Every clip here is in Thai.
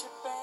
จะ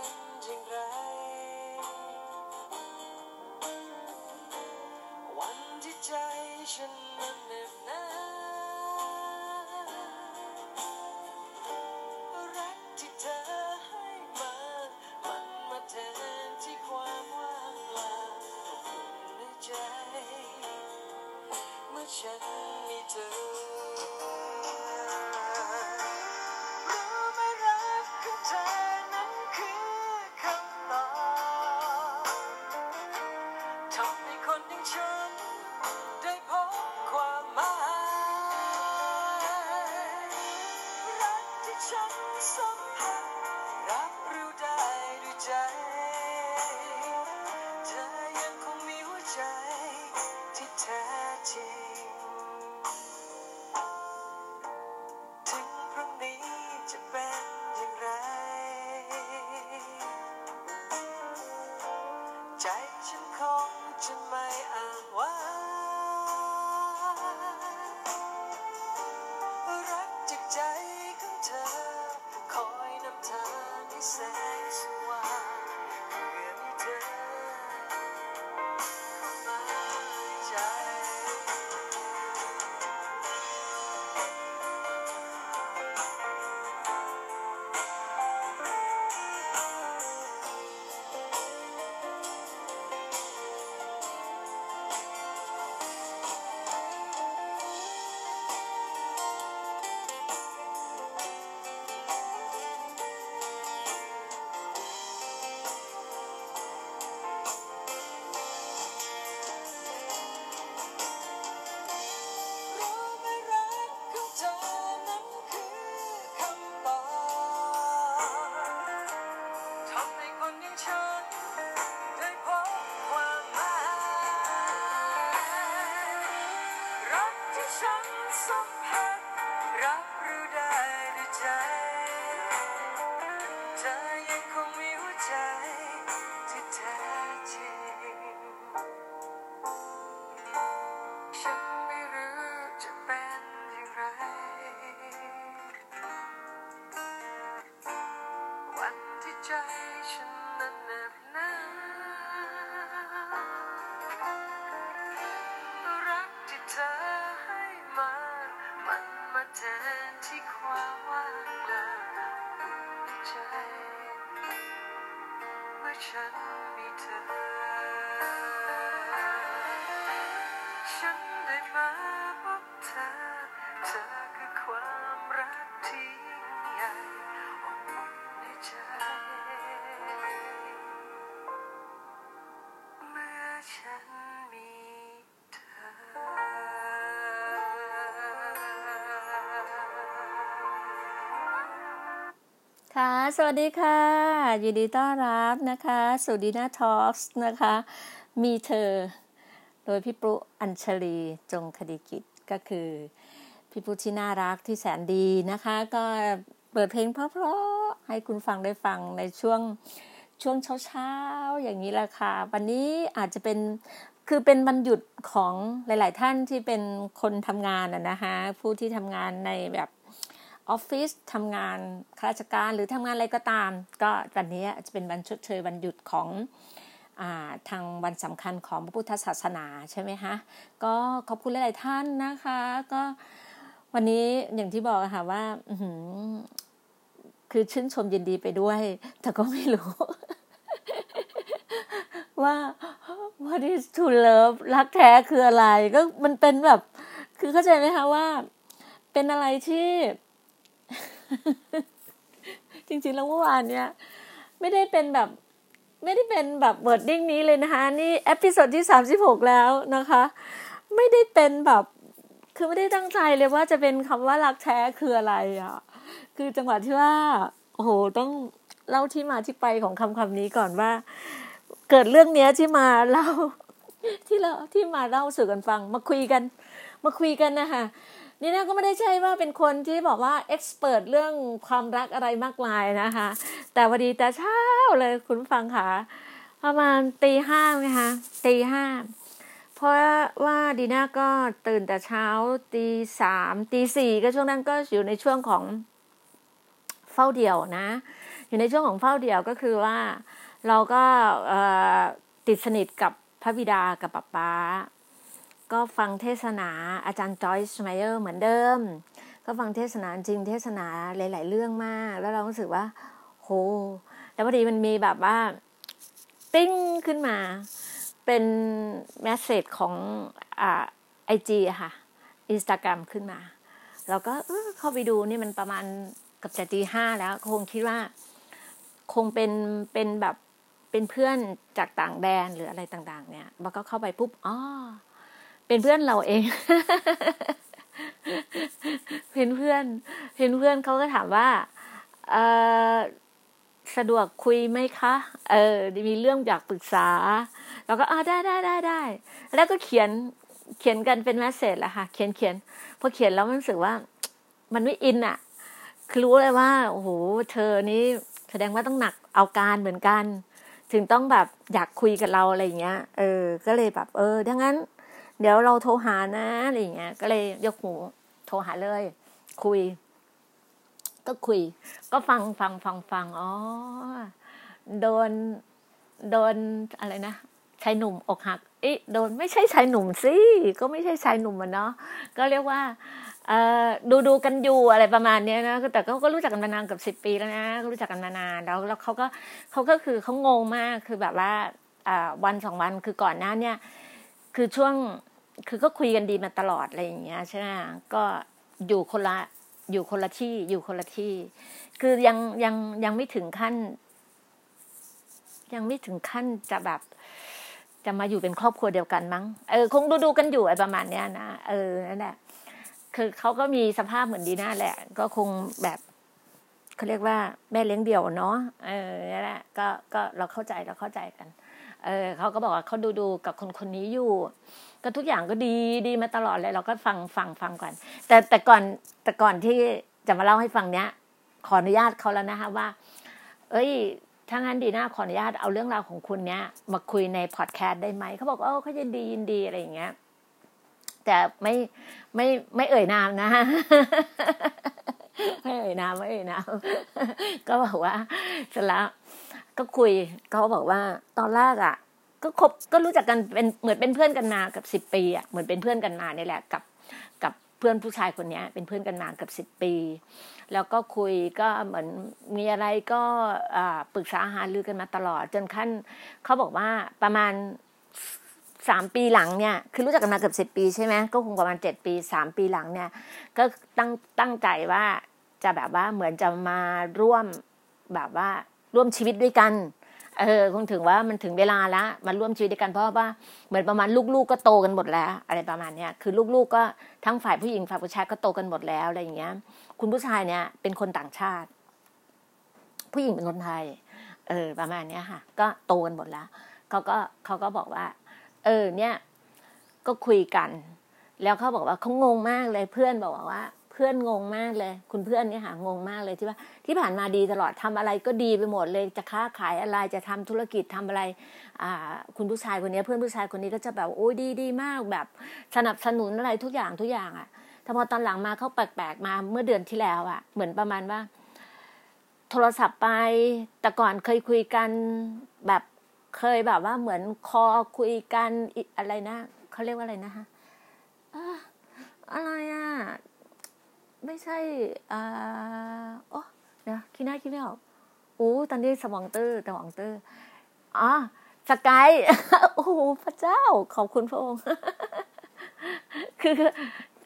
งจ สวัสดีค่ะ ยินดีต้อนรับนะคะสู่ดีน่าทอล์กนะคะ มีเธอ โดยพี่ปรุอัญชลีจงคดีกิจก็คือ พี่ปรุที่น่ารักที่แสนดีนะคะ ก็เปิดเพลงเพราะๆให้คุณฟังได้ฟังในช่วงช่วงเช้าๆ อย่างนี้แหละค่ะ วันนี้อาจจะเป็นคือเป็นวันหยุดของหลาย ๆ ท่านที่เป็นคนทำงานนะคะผู้ที่ทำงานในแบบ ออฟฟิศทำงานข้าราชการหรือทำงานอะไรก็ตาม ก็วันนี้จะเป็นวันชดเชยวันหยุดของอาทางวันสำคัญของพระพุทธศาสนาใช่ไหมคะก็ขอบคุณหลาย ๆ ท่านนะคะ ก็วันนี้อย่างที่บอกค่ะว่าคือชื่นชมยินดีไปด้วย แต่ก็ไม่รู้ ว่า what is to love รักแท้คืออะไร ก็มันเป็นแบบ คือเข้าใจไหมคะว่า เป็นอะไรที่ จริงๆแล้วเมื่อวานเนี้ยไม่ได้เป็นแบบ ไม่ได้เป็นแบบ wording นี้เลยนะคะ นี่ episode ที่สามสิบหกแล้วนะคะ ไม่ได้เป็นแบบคือไม่ได้ตั้งใจเลยว่าจะเป็นคำว่ารักแท้คืออะไรอะ คือจังหวะที่ว่า โอ้โห ต้องเล่าที่มาที่ไปของคำคำนี้ก่อนว่า เกิดเรื่องเนี้ยที่มาเล่าที่เราที่มาเล่าสู่กันฟัง มาคุยกัน มาคุยกันนะคะ นี่นะก็ไม่ได้ใช่ว่าเป็นคนที่บอกว่าเอ็กซ์เพรสเรื่องความรักอะไรมากมายนะคะ แต่วันดีแต่เช้าเลยคุณฟังค่ะประมาณตีห้าไหมคะตีห้าเพราะว่าดีน่าก็ตื่นแต่เช้าตีสามตีสี่ก็ช่วงนั้นก็อยู่ในช่วงของเฝ้าเดี่ยวนะ อยู่ในช่วงของเฝ้าเดี่ยวก็คือว่าเราก็ติดสนิทกับพระบิดากับป๊าป๊า ก็ฟังเทศนาอาจารย์จอยส์ไมเออร์เหมือนเดิม ก็ฟังเทศนาจริงเทศนาหลาย ๆ เรื่องมาก แล้วเรารู้สึกว่า โห แล้วพอดีมันมีแบบว่า ปิ้งขึ้นมา เป็น message ของอ่า IG ค่ะอินสตาแกรมขึ้นมา เราก็เออเข้าไปดูนี่มันประมาณกับจะตีห้าแล้ว คงคิดว่า คงเป็นเป็นแบบเป็นเพื่อนจากต่างแดนหรืออะไรต่าง ๆ เนี่ยเราก็เข้าไปปุ๊บอ๋อ เป็นเพื่อนเราเองเป็นเพื่อนเป็นเพื่อนเขาก็ถามว่าเออสะดวกคุยไหมคะ เออ มีเรื่องอยากปรึกษาเราก็อ่าได้ได้ได้ได้ แล้วก็เขียนเขียนกันเป็นแมสเซจแหละค่ะ เขียนเขียนพอเขียนแล้วมันรู้สึกว่า มันไม่อินอะคือรู้เลยว่า โอ้โห เธอนี้แสดงว่าต้องหนักเอาการเหมือนกัน ถึงต้องแบบอยากคุยกับเราอะไรอย่างเงี้ย เออ ก็เลยแบบ เออ ดังนั้น เดี๋ยวเราโทรหานะอะไรอย่างเงี้ย ก็เลยยกหูโทรหาเลย คุย ก็คุย ก็ฟังฟังฟังฟังอ๋อโดนโดนอะไรนะชายหนุ่มอกหักเอ๊ะโดนไม่ใช่ชายหนุ่มสิก็ไม่ใช่ชายหนุ่มมันเนาะก็เรียกว่าดูดูกันอยู่อะไรประมาณเนี้ยนะแต่เขาก็รู้จักกันมานานกับสิบปีแล้วนะรู้จักกันมานานแล้วแล้วเขาก็เขาก็คือเขางงมากคือแบบว่าอ่าวันสองวันคือก่อนหน้าเนี่ยคือช่วง คือก็คุยกันดีมาตลอดอะไรอย่างเงี้ยใช่ไหมก็อยู่คนละอยู่คนละที่อยู่คนละที่ คือยังยังยังไม่ถึงขั้น ยังไม่ถึงขั้นจะแบบ จะมาอยู่เป็นครอบครัวเดียวกันมั้งเออคงดูดูกันอยู่ไอ้ประมาณเนี้ยนะเออนั่นแหละคือเขาก็มีสภาพเหมือนดีน่าแหละ ก็คงแบบเขาเรียกว่าแม่เลี้ยงเดี่ยวเนาะเออนั่นแหละก็ก็เราเข้าใจเราเข้าใจกัน เออเขาก็บอกว่าเขาดูดูกับคนคนนี้อยู่ ก็ทุกอย่างก็ดีดีมาตลอดเลย เราก็ฟังฟังฟังก่อน แต่แต่ก่อนแต่ก่อนที่จะมาเล่าให้ฟังเนี้ย ขออนุญาตเขาแล้วนะคะว่า เอ้ยถ้างั้นดีน่าขออนุญาตเอาเรื่องราวของคุณเนี้ยมาคุยในพอดแคสต์ได้ไหมเขาบอกเออเขาจะดียินดีอะไรอย่างเงี้ยแต่ไม่ไม่ไม่เอ่ยนามนะไม่เอ่ยนามไม่เอ่ยนามก็บอกว่าเสร็จแล้ว ก็คุยเขาบอกว่าตอนแรกอะ ก็คบก็รู้จักกันเป็นเหมือนเป็นเพื่อนกันมากับสิบปีอะเหมือนเป็นเพื่อนกันมานี่แหละกับกับเพื่อนผู้ชายคนนี้เป็นเพื่อนกันมากับสิบปี แล้วก็คุยก็เหมือนมีอะไรก็ปรึกษาหารือกันมาตลอด จนขั้นเขาบอกว่าประมาณสามปีหลังเนี่ยคือรู้จักกันมาเกือบสิบปีใช่ไหมก็คงประมาณเจ็ดปีสามปีหลังเนี่ย ก็ตั้งตั้งใจว่าจะแบบว่าเหมือนจะมาร่วมแบบว่า ร่วมชีวิตด้วยกันเออคงถึงว่ามันถึงเวลาแล้วมาร่วมชีวิตด้วยกันเพราะว่าเหมือนประมาณลูกๆก็โตกันหมดแล้ว อะไรประมาณเนี้ยคือลูกๆก็ทั้งฝ่ายผู้หญิงฝ่ายผู้ชายก็โตกันหมดแล้วอะไรอย่างเงี้ย คุณผู้ชายเนี่ยเป็นคนต่างชาติ ผู้หญิงเป็นคนไทย เออ ประมาณเนี้ยค่ะ ก็โตกันหมดแล้วเขาก็เขาก็บอกว่า เออ เนี่ย ก็คุยกัน แล้วเขาบอกว่าเขางงมากเลยเพื่อนบอกว่า พื่อนงงมากเลย คุณเพื่อนเนี่ยหางงมากเลยที่ว่าที่ผ่านมาดีตลอดทำอะไรก็ดีไปหมดเลยจะค้าขายอะไรจะทำธุรกิจทำอะไรอ่าคุณผู้ชายคนนี้เพื่อนผู้ชายคนนี้ก็จะแบบโอ้ยดีดีมากแบบสนับสนุนอะไรทุกอย่างทุกอย่างอะแต่พอตอนหลังมาเขาแปลกๆมาเมื่อเดือนที่แล้วอะเหมือนประมาณว่า โทรศัพท์ไปแต่ก่อนเคยคุยกันแบบเคยแบบว่าเหมือนคอคุยกันอะไรนะเขาเรียกว่าอะไรนะคะอะไรอะ ไม่ใช่อ่าโอ้เดี๋ยวคิดหน้าคิดไม่ออกโอ้ตอนนี้สมองตื้อสมองตื้ออ๋อสกายโอ้โหพระเจ้า ขอบคุณพระองค์คือคือ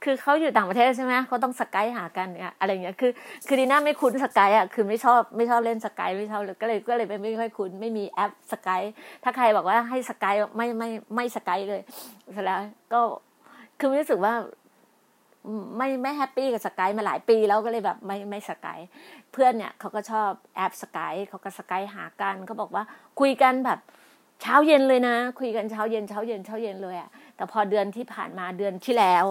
คือเขาอยู่ต่างประเทศใช่ไหมเขาต้องสกายหากันเนี่ยอะไรเงี้ยคือ คือดีน่าไม่คุ้นสกายอะคือไม่ชอบไม่ชอบเล่นสกายไม่ชอบเลยก็เลยก็เลยไม่ไม่ค่อยคุ้นไม่มีแอปสกายถ้าใครบอกว่าให้สกายไม่ไม่ไม่สกายเลยเสร็จแล้วก็คือรู้สึกว่า ไม่ไม่ happy กับ Skype มาหลายปีแล้วก็เลยแบบไม่ไม่ Skype เพื่อนเนี่ยเขาก็ชอบแอป Skype เขาก็ Skype หากันเขาบอกว่าคุยกันแบบเช้าเย็นเลยนะ คุยกันเช้าเย็นเช้าเย็นเช้าเย็นเลยอะแต่พอเดือนที่ผ่านมาเดือนที่แล้ว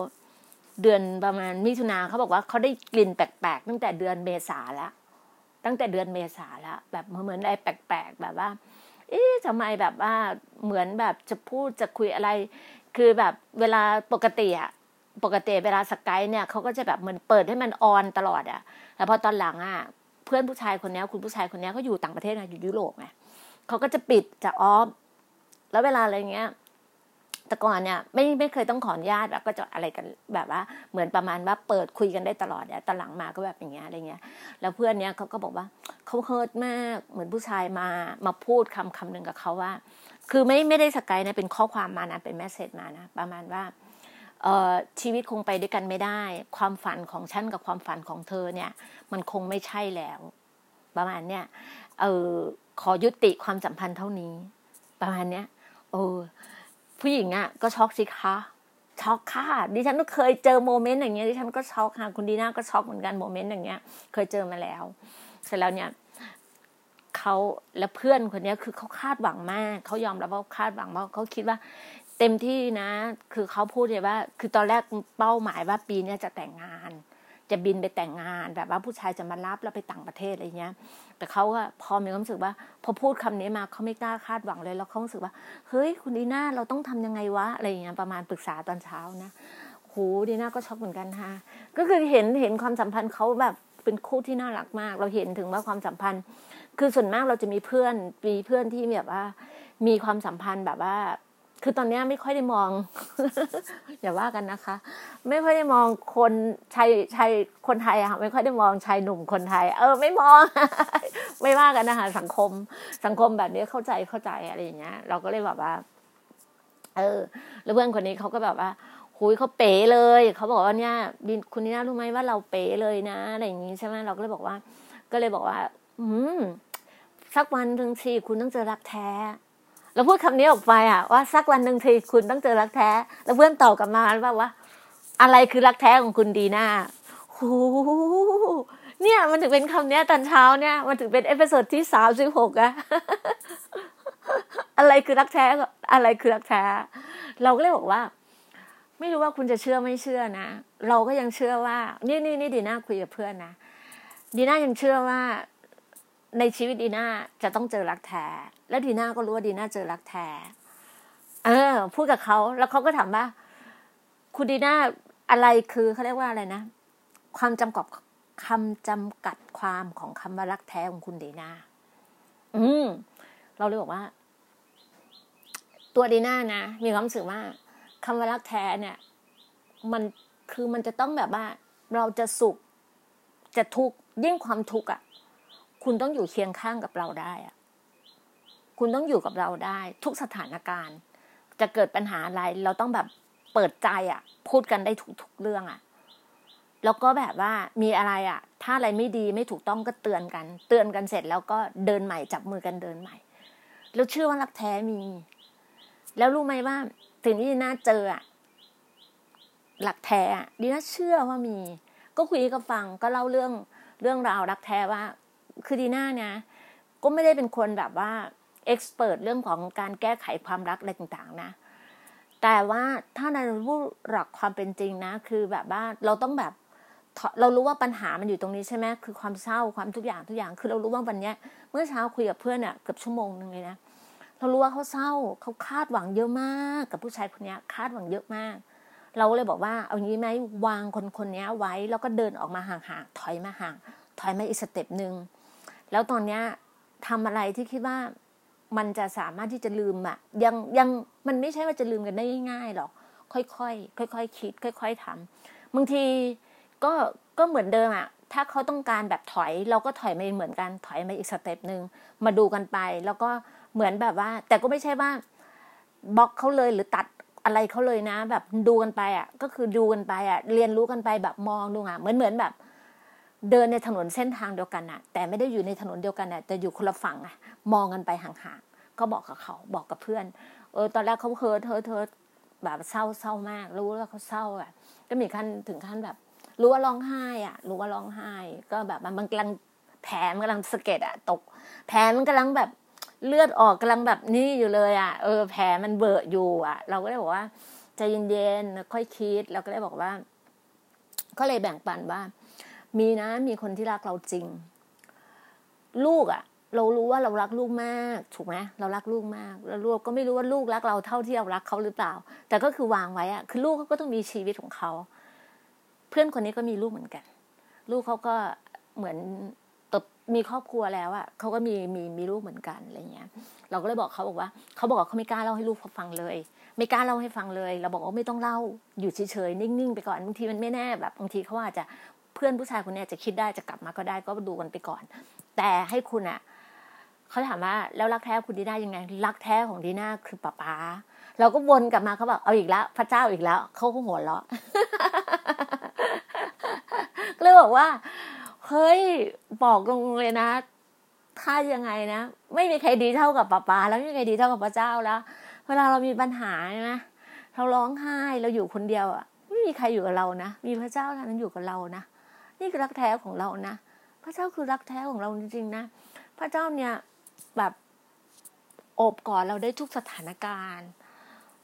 เดือนประมาณมิถุนาเขาบอกว่าเขาได้กลิ่นแปลกๆตั้งแต่เดือนเมษาแล้วตั้งแต่เดือนเมษาแล้วแบบเหมือนอะไรแปลกๆแบบว่า เอ๊ะทำไมแบบว่าเหมือนแบบจะพูดจะคุยอะไร คือแบบเวลาปกติอะ ปกติเวลาสกายเนี่ยเขาก็จะแบบเหมือนเปิดให้มันออนตลอดอะแต่พอตอนหลังอะเพื่อนผู้ชายคนนี้คุณผู้ชายคนนี้เขาอยู่ต่างประเทศนะอยู่ยุโรปไงเขาก็จะปิดจะออฟแล้วเวลาอะไรเงี้ยแต่ก่อนเนี่ยไม่ไม่เคยต้องขออนุญาตแบบก็จะอะไรกันแบบว่าเหมือนประมาณว่าเปิดคุยกันได้ตลอดเนี่ยตอนหลังมาก็แบบอย่างเงี้ยอะไรเงี้ย แล้วเพื่อนเนี้ยเขาก็บอกว่าเขาเฮิร์ตมากเหมือนผู้ชายมามาพูดคำคำหนึ่งกับเขาว่า คือไม่ไม่ได้ Skype นะเป็นข้อความมานะเป็น message มานะประมาณว่า ชีวิตคงไปด้วยกันไม่ได้ ความฝันของฉันกับความฝันของเธอเนี่ย มันคงไม่ใช่แล้ว ประมาณเนี้ยเออขอยุติความสัมพันธ์เท่านี้ ประมาณเนี้ยเออผู้หญิงอะ ก็ช็อกสิคะช็อกค่ะดิฉันก็เคยเจอ moment อย่างเงี้ยดิฉันก็ช็อกค่ะคุณดีน่าก็ช็อกเหมือนกัน moment อย่างเงี้ย เคยเจอมาแล้ว เสร็จแล้วเนี่ยเขาและเพื่อนคนนี้คือเขาคาดหวังมากเขายอมรับว่าคาดหวังว่าเขาคิดว่า เต็มที่นะ คือเขาพูดเลยว่า คือตอนแรกเป้าหมายว่าปีนี้จะแต่งงาน จะบินไปแต่งงาน แบบว่าผู้ชายจะมารับแล้วไปต่างประเทศอะไรเงี้ย แต่เขาก็พอมีความรู้สึกว่า พอพูดคำนี้มาเขาไม่กล้าคาดหวังเลยแล้วเขารู้สึกว่าเฮ้ยคุณดีน่าเราต้องทำยังไงวะอะไรเงี้ยประมาณปรึกษาตอนเช้านะโหดีน่าก็ช็อกเหมือนกันฮะก็คือเห็นเห็นความสัมพันธ์เขาแบบเป็นคู่ที่น่ารักมาก เราเห็นถึงว่าความสัมพันธ์ คือส่วนมากเราจะมีเพื่อนมีเพื่อนที่แบบว่า มีความสัมพันธ์แบบว่า คือตอนนี้ไม่ค่อยได้มอง อย่าว่ากันนะคะ ไม่ค่อยได้มองคนชายชายคนไทยอะไม่ค่อยได้มองชายหนุ่มคนไทย เออ ไม่มอง ไม่ว่ากันนะคะสังคม สังคมแบบนี้เข้าใจเข้าใจอะไรอย่างเงี้ย เราก็เลยแบบว่า เออ แล้วเพื่อนคนนี้เขาก็แบบว่าคุยเขาเป๋เลยเขาบอกว่าเนี่ยคุณดีน่ารู้ไหมว่าเราเป๋เลยนะอะไรอย่างงี้ใช่ไหมเราก็เลยบอกว่า ก็เลยบอกว่า อืมสักวันหนึ่งสิคุณต้องเจอรักแท้ เราพูดคำนี้ออกไปอะว่าสักวันหนึ่งทีคุณต้องเจอรักแท้ แล้วเพื่อนตอบกลับมาว่าว่า อะไรคือรักแท้ของคุณดีน่าโหเนี่ยมันถึงเป็นคำนี้ตอนเช้าเนี่ย มันถึงเป็น episode ที่สามสิบหกอะอะไรคือรักแท้อะไรคือรักแท้ เราก็เลยบอกว่า ไม่รู้ว่าคุณจะเชื่อไม่เชื่อนะ เราก็ยังเชื่อว่า นี่นี่นี่ดีน่าคุยกับเพื่อนนะดีน่ายังเชื่อว่า ในชีวิตดีน่าจะต้องเจอรักแท้ แล้วดีน่าก็รู้ว่าดีน่าเจอรักแท้ เออ พูดกับเขา แล้วเขาก็ถามว่า คุณดีน่าอะไรคือเขาเรียกว่าอะไรนะ ความจำกัดคำจำกัดความของคำว่ารักแท้ของคุณดีน่า อืม เราเลยบอกว่า ตัวดีน่านะ มีความรู้สึกว่าคำว่ารักแท้เนี่ย มันคือมันจะต้องแบบว่า เราจะสุข จะทุกข์ยิ่งความทุกข์อะ คุณต้องอยู่เคียงข้างกับเราได้อะคุณต้องอยู่กับเราได้ ทุกสถานการณ์ จะเกิดปัญหาอะไร เราต้องแบบเปิดใจอะ พูดกันได้ทุกๆเรื่องอะ แล้วก็แบบว่ามีอะไรอะ ถ้าอะไรไม่ดีไม่ถูกต้องก็เตือนกัน เตือนกันเสร็จแล้วก็เดินใหม่จับมือกันเดินใหม่ แล้วเชื่อว่ารักแท้มี แล้วรู้ไหมว่าถึงที่น่าเจออะหลักแท้อะดีน่าเชื่อว่ามี ก็คุยกับฟังก็เล่าเรื่องเรื่องราวรักแท้ว่า คือดีน่าเนี่ยก็ไม่ได้เป็นคนแบบว่าเอ็กซ์เพรสเรื่องของการแก้ไขความรักอะไรต่างๆ นะ แต่ว่าถ้าในรูปหลักความเป็นจริงนะ คือแบบว่าเราต้องแบบเรารู้ว่าปัญหามันอยู่ตรงนี้ใช่ไหมคือความเศร้าความทุกอย่างทุกอย่าง คือเรารู้ว่าวันเนี้ย เมื่อเช้าคุยกับเพื่อนเนี่ยเกือบชั่วโมงหนึ่งเลยนะเรารู้ว่าเขาเศร้าเขาคาดหวังเยอะมากกับผู้ชายคนนี้คาดหวังเยอะมาก เราเลยบอกว่า เอางี้ไหมวางคนคนนี้ไว้แล้วก็เดินออกมาห่างๆถอยมาห่าง ถอยมาอีก step หนึ่ง แล้วตอนเนี้ยทำอะไรที่คิดว่ามันจะสามารถที่จะลืมอะยังยังมันไม่ใช่ว่าจะลืมกันได้ง่ายๆหรอกค่อยๆค่อยๆคิด ค่อย ๆทำบางทีก็ก็เหมือนเดิมอะถ้าเขาต้องการแบบถอย เราก็ถอยมาเหมือนกันถอยมาอีก step หนึ่งมาดูกันไป แล้วก็เหมือนแบบว่า แต่ก็ไม่ใช่ว่าบล็อกเขาเลยหรือตัดอะไรเขาเลยนะ แบบดูกันไปอะก็คือดูกันไปอะเรียนรู้กันไปแบบมองดูอะเหมือนเหมือนแบบ เดินในถนนเส้นทางเดียวกันอะแต่ไม่ได้อยู่ในถนนเดียวกันอะแต่อยู่คนละฝั่งอะมองกันไปห่างๆก็บอกกับเขาบอกกับเพื่อน เออ ตอนแรกเขา hurt hurt hurt แบบเศร้าเศร้ามาก รู้ว่าเขาเศร้าอะก็มีขั้นถึงขั้นแบบ รู้ว่าร้องไห้อะรู้ว่าร้องไห้ ก็แบบมันกำลังแผลมันกำลังสะเก็ดอะตก แผลมันกำลังแบบเลือดออกกำลังแบบนี่อยู่เลยอะเออแผลมันเหวอะอยู่อะเราก็เลยบอกว่าใจเย็นๆค่อยคิดเราก็เลยบอกว่า ก็เลยแบ่งปันว่า มีนะมีคนที่รักเราจริง ลูกอะ่ะ เรารู้ว่าเรารักลูกมากถูกไหมเรารักลูกมากแล้วลูกก็ไม่รู้ว่าลูกรักเราเท่าที่เรารักเขาหรือเปล่า แต่ก็คือวางไว้อะคือลูกเขาก็ต้องมีชีวิตของเขา เพื่อนคนนี้ก็มีลูกเหมือนกัน ลูกเขาก็เหมือนตบมีครอบครัวแล้วอะเขาก็มีมีมีลูกเหมือนกันอะไรเงี้ย เราก็เลยบอกเขาบอกว่าเขาบอกว่าเขาไม่กล้าเล่าให้ลูกเขาฟังเลย ไม่กล้าเล่าให้ฟังเลย เราบอกว่าไม่ต้องเล่าอยู่เฉยๆนิ่งๆไปก่อนบางทีมันไม่แน่แบบบางทีเขาอาจจะ เพื่อนผู้ชายคนนี้จะคิดได้จะกลับมาก็ได้ก็ดูกันไปก่อน แต่ให้คุณอะเขาถามว่าแล้วรักแท้คุณดีน่ายังไง รักแท้ของดีน่าคือป้าป๊าเราก็วนกลับมาเขาบอกเอาอีกแล้ว พระเจ้าอีกแล้วเขาก็หัวเราะก็เลยบอกว่าเฮ้ยบอกลงเลยนะ ถ้ายังไงนะ ไม่มีใครดีเท่ากับป้าป๊าแล้วไม่มีใครดีเท่ากับพระเจ้าแล้ว เวลาเรามีปัญหานะเราร้องไห้เราอยู่คนเดียวอะไม่มีใครอยู่กับเรานะ มีพระเจ้าเท่านั้นอยู่กับเรานะ นี่คือรักแท้ของเรานะพระเจ้าคือรักแท้ของเราจริงๆนะพระเจ้าเนี่ยแบบโอบกอดเราได้ทุกสถานการณ์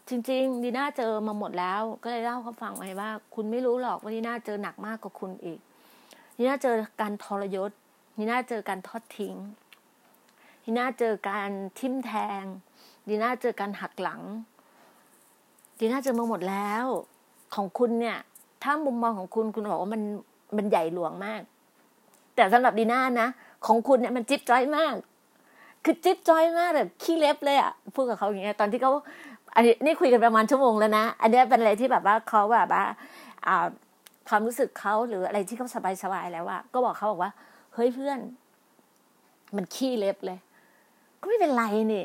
จริง ๆ ดีน่าเจอมาหมดแล้ว ก็เลยเล่าเขาฟังไว้ว่า คุณไม่รู้หรอกว่าดีน่าเจอหนักมากกว่าคุณอีกดีน่าเจอการทรยศดีน่าเจอการทอดทิ้งดีน่าเจอการทิ่มแทงดีน่าเจอการหักหลังดีน่าเจอมาหมดแล้ว ของคุณเนี่ย ถ้ามุมมองของคุณคุณบอกว่ามัน มันใหญ่หลวงมาก แต่สำหรับดีน่านะของคุณเนี่ยมันจิ๊บจ้อยมาก คือจิ๊บจ้อยมากแบบขี้เล็บเลยอะพูดกับเขาอย่างเงี้ยตอนที่เขาอันนี้นี่คุยกันประมาณชั่วโมงแล้วนะ อันนี้เป็นอะไรที่แบบว่าเขาแบบว่าอ่าความรู้สึกเขาหรืออะไรที่เขาสบายๆแล้วอะก็บอกเขาบอกว่า เฮ้ยเพื่อน มันขี้เล็บเลย ก็ไม่เป็นไรนี่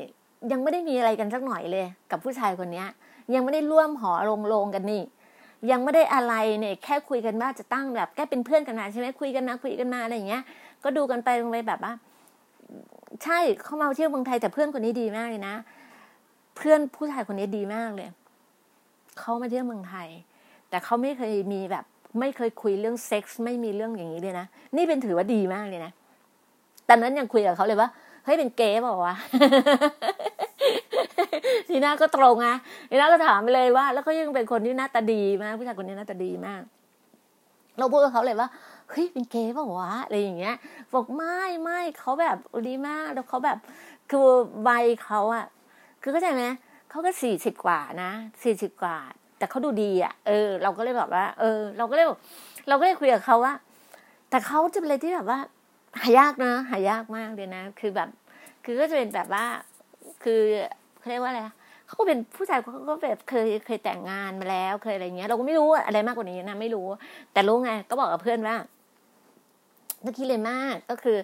ยังไม่ได้มีอะไรกันสักหน่อยเลย กับผู้ชายคนเนี้ย ยังไม่ได้ร่วมหอลงลงกันนี่ ยังไม่ได้อะไรเนี่ยแค่คุยกันว่าจะตั้งแบบแค่เป็นเพื่อนกันมาใช่ไหมคุยกันมาคุยกันมาอะไรอย่างเงี้ย ก็ดูกันไปลงไปแบบว่า ใช่เขามาเที่ยวเมืองไทยแต่เพื่อนคนนี้ดีมากเลยนะ เพื่อนผู้ชายคนนี้ดีมากเลยเขามาเที่ยวเมืองไทย แต่เขาไม่เคยมีแบบ ไม่เคยคุยเรื่องเซ็กส์ไม่มีเรื่องอย่างนี้เลยนะนี่เป็นถือว่าดีมากเลยนะตอนนั้นยังคุยกับเขาเลยว่าเฮ้ยเป็นเก๋บอกว่าวะ ทีน่าก็ตรงอะทีน่าก็ถามไปเลยว่า แล้วก็ยังเป็นคนที่หน้าตาดีมากผู้ชายคนนี้หน้าตาดีมาก เราพูดกับเขาเลยว่าเฮ้ยเป็นเก๋ป่าวะอะไรอย่างเงี้ยบอกไม่ไม่เขาแบบดีมากแล้วเขาแบบคือใบเขาอะคือเข้าใจไหมเขาก็สี่สิบกว่านะสี่สิบกว่า แต่เขาดูดีอะเออ เราก็เลยแบบว่า เออ เราก็เลยบอกเราก็เลยคุยกับเขาว่า แต่เขาจะเป็นอะไรที่แบบว่า หายากนะ หายากมากเลยนะ คือแบบ คือก็จะเป็นแบบว่า คือ เขาเรียกว่าอะไรเขาก็เป็นผู้ชายเขาก็แบบเคยเคยแต่งงานมาแล้วเคยอะไรเงี้ย เราก็ไม่รู้อะไรมากกว่านี้นะไม่รู้ แต่รู้ไงก็บอกกับเพื่อนว่าเมื่อกี้เลยมากก็คือ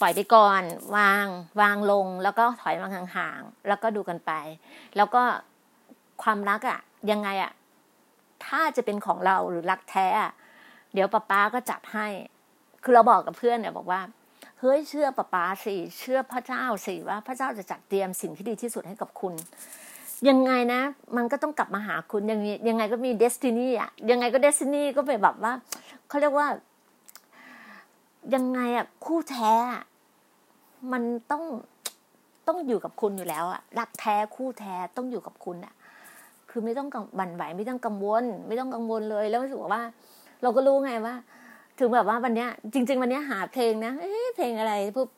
ปล่อยไปก่อน วางวางลง แล้วก็ถอยมาห่างๆแล้วก็ดูกันไป แล้วก็ความรักอะ่ะยังไงอะ่ะถ้าจะเป็นของเราหรือรักแท้อะเดี๋ยวป้าป้าก็จับให้ คือเราบอกกับเพื่อนเนี่ยบอกว่า เฮ้ยเชื่อป้าป้าสิเชื่อพระเจ้าสิว่าพระเจ้าจะจัดเตรียมสิ่งที่ดีที่สุดให้กับคุณ ยังไงนะ มันก็ต้องกลับมาหาคุณยังยังไงก็มีเดสตินีอะยังไงก็เดสตินีก็ไปแบบว่าเขาเรียกว่า ยังไงอะคู่แท้มันต้องต้องอยู่กับคุณอยู่แล้วอะรักแท้คู่แท้ต้องอยู่กับคุณอะคือไม่ต้องบั่นไหวไม่ต้องกังวล ไม่ต้องกังวลเลย แล้วรู้สึกว่า เราก็รู้ไงว่า ถึงแบบว่าวันเนี้ย จริง ๆ วันเนี้ยหาเพลงนะเอ๊ะเพลงอะไรปุ๊บ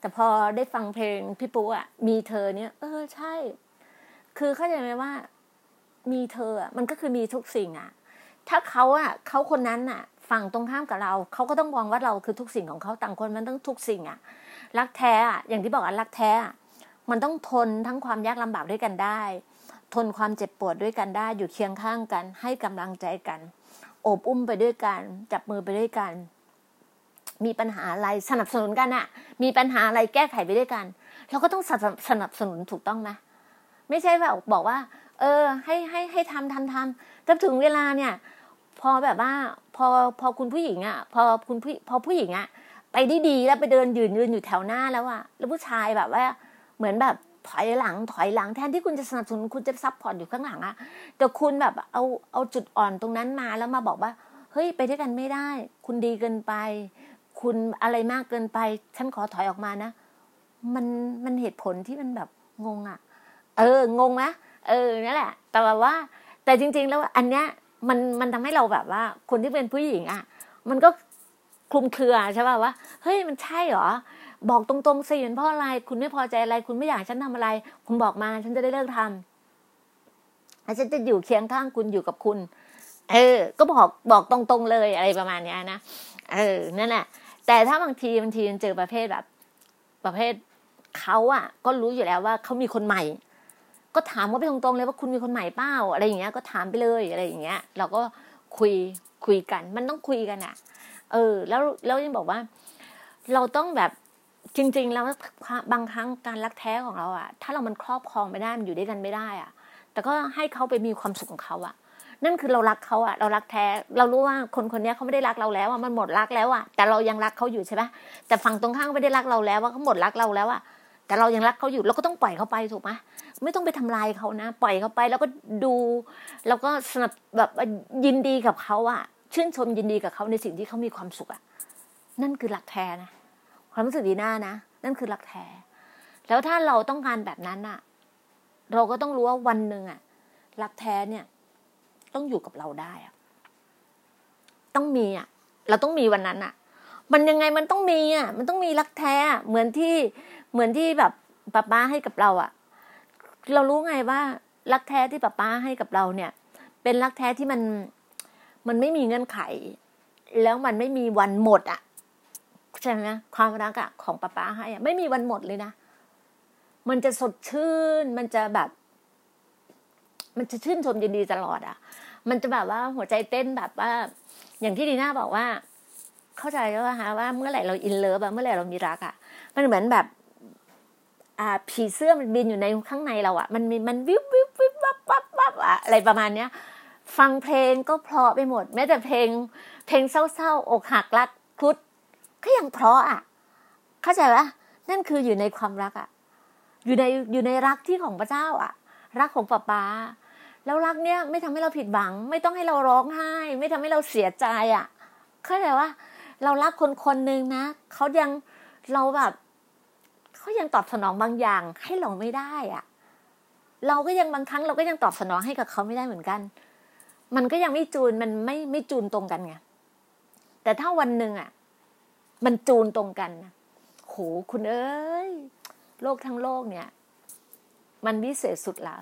แต่พอได้ฟังเพลงพี่ปูอะมีเธอเนี่ย เออใช่ คือเข้าใจไหมว่า มีเธออะมันก็คือมีทุกสิ่งอะถ้าเขาอะเขาคนนั้นอะฝั่งตรงข้ามกับเราเขาก็ต้องมองว่าเราคือทุกสิ่งของเขาต่างคนมันต้องทุกสิ่งอะรักแท้อะอย่างที่บอกอะรักแท้อะมันต้องทนทั้งความยากลำบากด้วยกันได้ ทนความเจ็บปวดด้วยกันได้ อยู่เคียงข้างกัน ให้กำลังใจกัน โอบอุ้มไปด้วยกัน จับมือไปด้วยกัน มีปัญหาอะไรสนับสนุนกันอะมีปัญหาอะไรแก้ไขไปด้วยกัน เราก็ต้องสนับสนุนถูกต้องไหมไม่ใช่แบบบอกว่า เออ ให้ให้ให้ทำทำทำแต่ถึงเวลาเนี่ย พอแบบว่าพอพอคุณผู้หญิงอะพอคุณผู้พอผู้หญิงอะไปได้ดีแล้วไปเดินยืนยืนอยู่แถวหน้าแล้วอะแล้วผู้ชายแบบว่า เหมือนแบบ ถอยหลังถอยหลังแทนที่คุณจะสนับสนุนคุณจะ support อยู่ข้างหลังอะแต่คุณแบบเอาเอาจุดอ่อนตรงนั้นมาแล้วมาบอกว่า เฮ้ยไปด้วยกันไม่ได้ คุณดีเกินไป คุณอะไรมากเกินไป ฉันขอถอยออกมานะ มันมันเหตุผลที่มันแบบงงอะเอองงไหมเออนั่นแหละ แต่ว่า แต่จริง ๆ แล้วอันเนี้ยมันมันทำให้เราแบบว่า คนที่เป็นผู้หญิงอะมันก็คลุมเครือใช่ป่ะว่าเฮ้ยมันใช่เหรอ บอกตรงๆสิเป็นเพราะอะไร คุณไม่พอใจอะไร คุณไม่อยากฉันทำอะไร คุณบอกมา ฉันจะได้เลิกทำแล้วฉันจะอยู่เคียงข้างคุณอยู่กับคุณ เออ ก็บอกบอกตรงๆเลยอะไรประมาณนี้นะเออนั่นแหละแต่ถ้าบางทีบางทีมันเจอประเภทแบบ ประเภทเขาอะก็รู้อยู่แล้วว่าเขามีคนใหม่ ก็ถามเขาไปตรงๆเลยว่าคุณมีคนใหม่เปล่าอะไรอย่างเงี้ย ก็ถามไปเลยอะไรอย่างเงี้ย เราก็คุยคุยกัน มันต้องคุยกันอะเออ แล้วแล้วยังบอกว่า เราต้องแบบ จริง ๆ แล้วบางครั้งการรักแท้ของเราอะถ้าเรามันครอบครองไม่ได้มันอยู่ด้วยกันไม่ได้อะแต่ก็ให้เขาไปมีความสุขของเขาอะนั่นคือเรารักเขาอะเรารักแท้ เรารู้ว่าคนคนนี้เขาไม่ได้รักเราแล้วอะมันหมดรักแล้วอะแต่เรายังรักเขาอยู่ใช่ไหมแต่ฝั่งตรงข้างไม่ได้รักเราแล้วว่าเขาหมดรักเราแล้วอะแต่เรายังรักเขาอยู่เราก็ต้องปล่อยเขาไปถูกไหมไม่ต้องไปทำลายเขานะ ปล่อยเขาไปแล้วก็ดูแล้วก็สนับแบบยินดีกับเขาอะชื่นชมยินดีกับเขาในสิ่งที่เขามีความสุขอะนั่นคือหลักแท้นะ ความรู้สึกดีหน้านะนั่นคือหลักแท้แล้วถ้าเราต้องการแบบนั้นอะเราก็ต้องรู้ว่าวันหนึ่งอะหลักแท้เนี่ย ต้องอยู่กับเราได้อะต้องมีอะเราต้องมีวันนั้นอะมันยังไงมันต้องมีอะ มันต้องมีรักแท้เหมือนที่เหมือนที่แบบป้าป้าให้กับเราอะ เรารู้ไงว่า รักแท้ที่ป้าป้าให้กับเราเนี่ย เป็นรักแท้ที่มันมันไม่มีเงื่อนไข แล้วมันไม่มีวันหมดอะ ใช่ไหมความรักอะของป้าป้าให้อะไม่มีวันหมดเลยนะ มันจะสดชื่น มันจะแบบ มันจะชื่นชมยินดีตลอดอะมันจะแบบว่าหัวใจเต้นแบบว่า อย่างที่ดีน่าบอกว่า เข้าใจแล้วฮะว่าเมื่อไหร่เราอินเลิฟอะเมื่อไหร่เรามีรักอะมันเหมือนแบบ อ่า ผีเสื้อมันบินอยู่ในข้างในเราอะมันมีมันวิบวิบวิบวับวับวับอะอะไรประมาณเนี้ย ฟังเพลงก็เพราะไปหมด แม้แต่เพลง เพลงเศร้าๆอกหักรักคุด ก็ยังเพราะอะ เข้าใจปะนั่นคืออยู่ในความรักอะ อยู่ในอยู่ในรักที่ของพระเจ้าอะ รักของป้าป้าแล้วรักเนี้ยไม่ทำให้เราผิดหวัง ไม่ต้องให้เราร้องไห้ ไม่ทำให้เราเสียใจอะ เข้าใจว่า เรารักคนคนหนึ่งนะเขายังเราแบบเขายังตอบสนองบางอย่างให้เราไม่ได้อะ เราก็ยังบางครั้งเราก็ยังตอบสนองให้กับเขาไม่ได้เหมือนกัน มันก็ยังไม่จูนมันไม่ไม่จูนตรงกันไงแต่ถ้าวันหนึ่งอะ มันจูนตรงกันนะโหคุณเอ้ย โลกทั้งโลกเนี่ย มันวิเศษสุดละ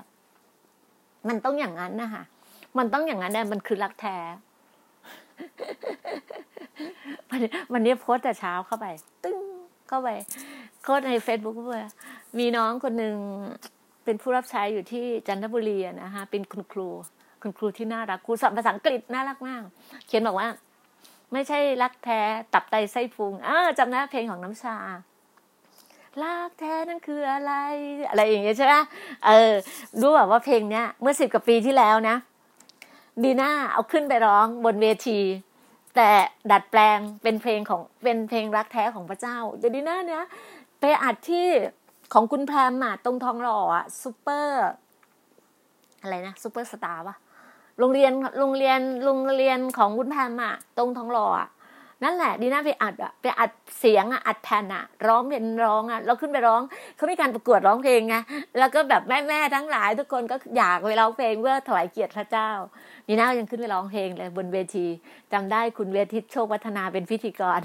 มันต้องอย่างนั้นนะคะมันต้องอย่างนั้นแน่มันคือรักแท้วันนี้โพสแต่เช้าเข้าไป ตึ้งเข้าไปโค้ดในเฟซบุ๊กเพื่อมีน้องคนหนึ่งเป็นผู้รับใช้อยู่ที่จันทบุรีนะคะเป็นคุณครู คุณครูที่น่ารักครูสอนภาษาอังกฤษน่ารักมาก เขียนบอกว่า ไม่ใช่รักแท้ตับไตไส้พุงอ่าจำได้เพลงของน้ำชารักแท้นั่นคืออะไร อะไรอย่างเงี้ยใช่ไหมเออรู้แบบว่าเพลงเนี้ยเมื่อสิบกว่าปีที่แล้วนะดีน่าเอาขึ้นไปร้องบนเวที แต่ดัดแปลงเป็นเพลงของเป็นเพลงรักแท้ของพระเจ้าเดี๋วดีน่าเนี้ยไปอัดที่ของคุณแพมอะตรงทองหล่ออะซูเปอร์อะไรนะซูเปอร์สตาร์ปะ โรงเรียนโรงเรียนโรงเรียนของคุณแพมอะตรงทองหล่อนั่นแหละดีน่าไปอัดอะไปอัดเสียงอะอัดแผ่นอะร้องเป็นร้องอะเราขึ้นไปร้องเขามีการประกวดร้องเพลงไงแล้วก็แบบแม่แม่ทั้งหลาย ทุกคนก็อยากไปร้องเพลงเพื่อถวายเกียรติพระเจ้าดีน่ายังขึ้นไปร้องเพลงเลยบนเวทีจำได้คุณเวทิตโชควัฒนาเป็นพิธีกร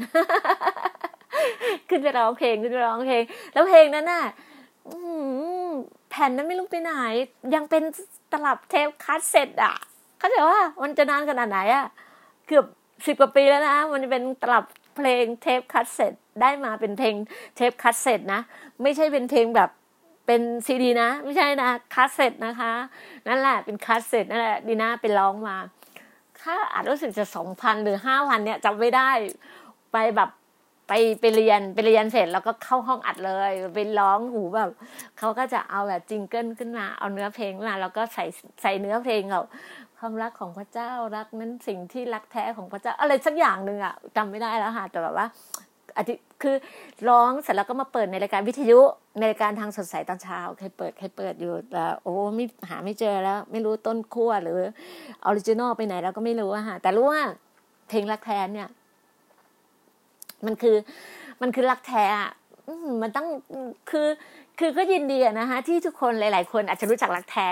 ขึ้นไปร้องเพลงขึ้นไปร้องเพลง แล้วเพลงนั้นน่ะแผ่นนั้นไม่รู้ไปไหน ยังเป็นตลับเทปคัสเซ็ตอะ เข้าใจว่ามันจะนานขนาดไหนอะเกือบสิบกว่าปีแล้วนะ มันจะเป็นตลับเพลงเทปคัสเซ็ตได้มาเป็นเพลงเทปคัสเซ็ตนะ ไม่ใช่เป็นเพลงแบบเป็นซีดีนะ ไม่ใช่นะคัสเซ็ตนะคะ นั่นแหละเป็นคัสเซ็ตนั่นแหละดีน่าไปร้องมา ค่าอัดรู้สึกจะสองพันหรือห้าพันเนี่ยจำไม่ได้ไปแบบไปไปเรียนไปเรียนเสร็จแล้วก็เข้าห้องอัดเลยไปร้องหูแบบเขาก็จะเอาแบบจิงเกิลขึ้นมาเอาเนื้อเพลงมาแล้วก็ใส่ใส่เนื้อเพลงเอา ความรักของพระเจ้ารักนั้นสิ่งที่รักแท้ของพระเจ้า อะไรสักอย่างหนึ่งอะจำไม่ได้แล้วค่ะแต่แบบว่าอธิคือร้องเสร็จแล้วก็มาเปิดในรายการวิทยุในรายการทางสดใสตอนเช้าใครเปิดใครเปิดอยู่แต่โอ้ไม่หาไม่เจอแล้ว ไม่รู้ต้นขั้วหรือoriginal ไปไหนแล้วก็ไม่รู้อะค่ะแต่รู้ว่าเพลงรักแท้เนี่ย มันคือ มันคือรักแท้มันต้องคือคือก็ยินดีนะคะที่ทุกคนหลาย ๆ คนอาจจะรู้จักรักแท้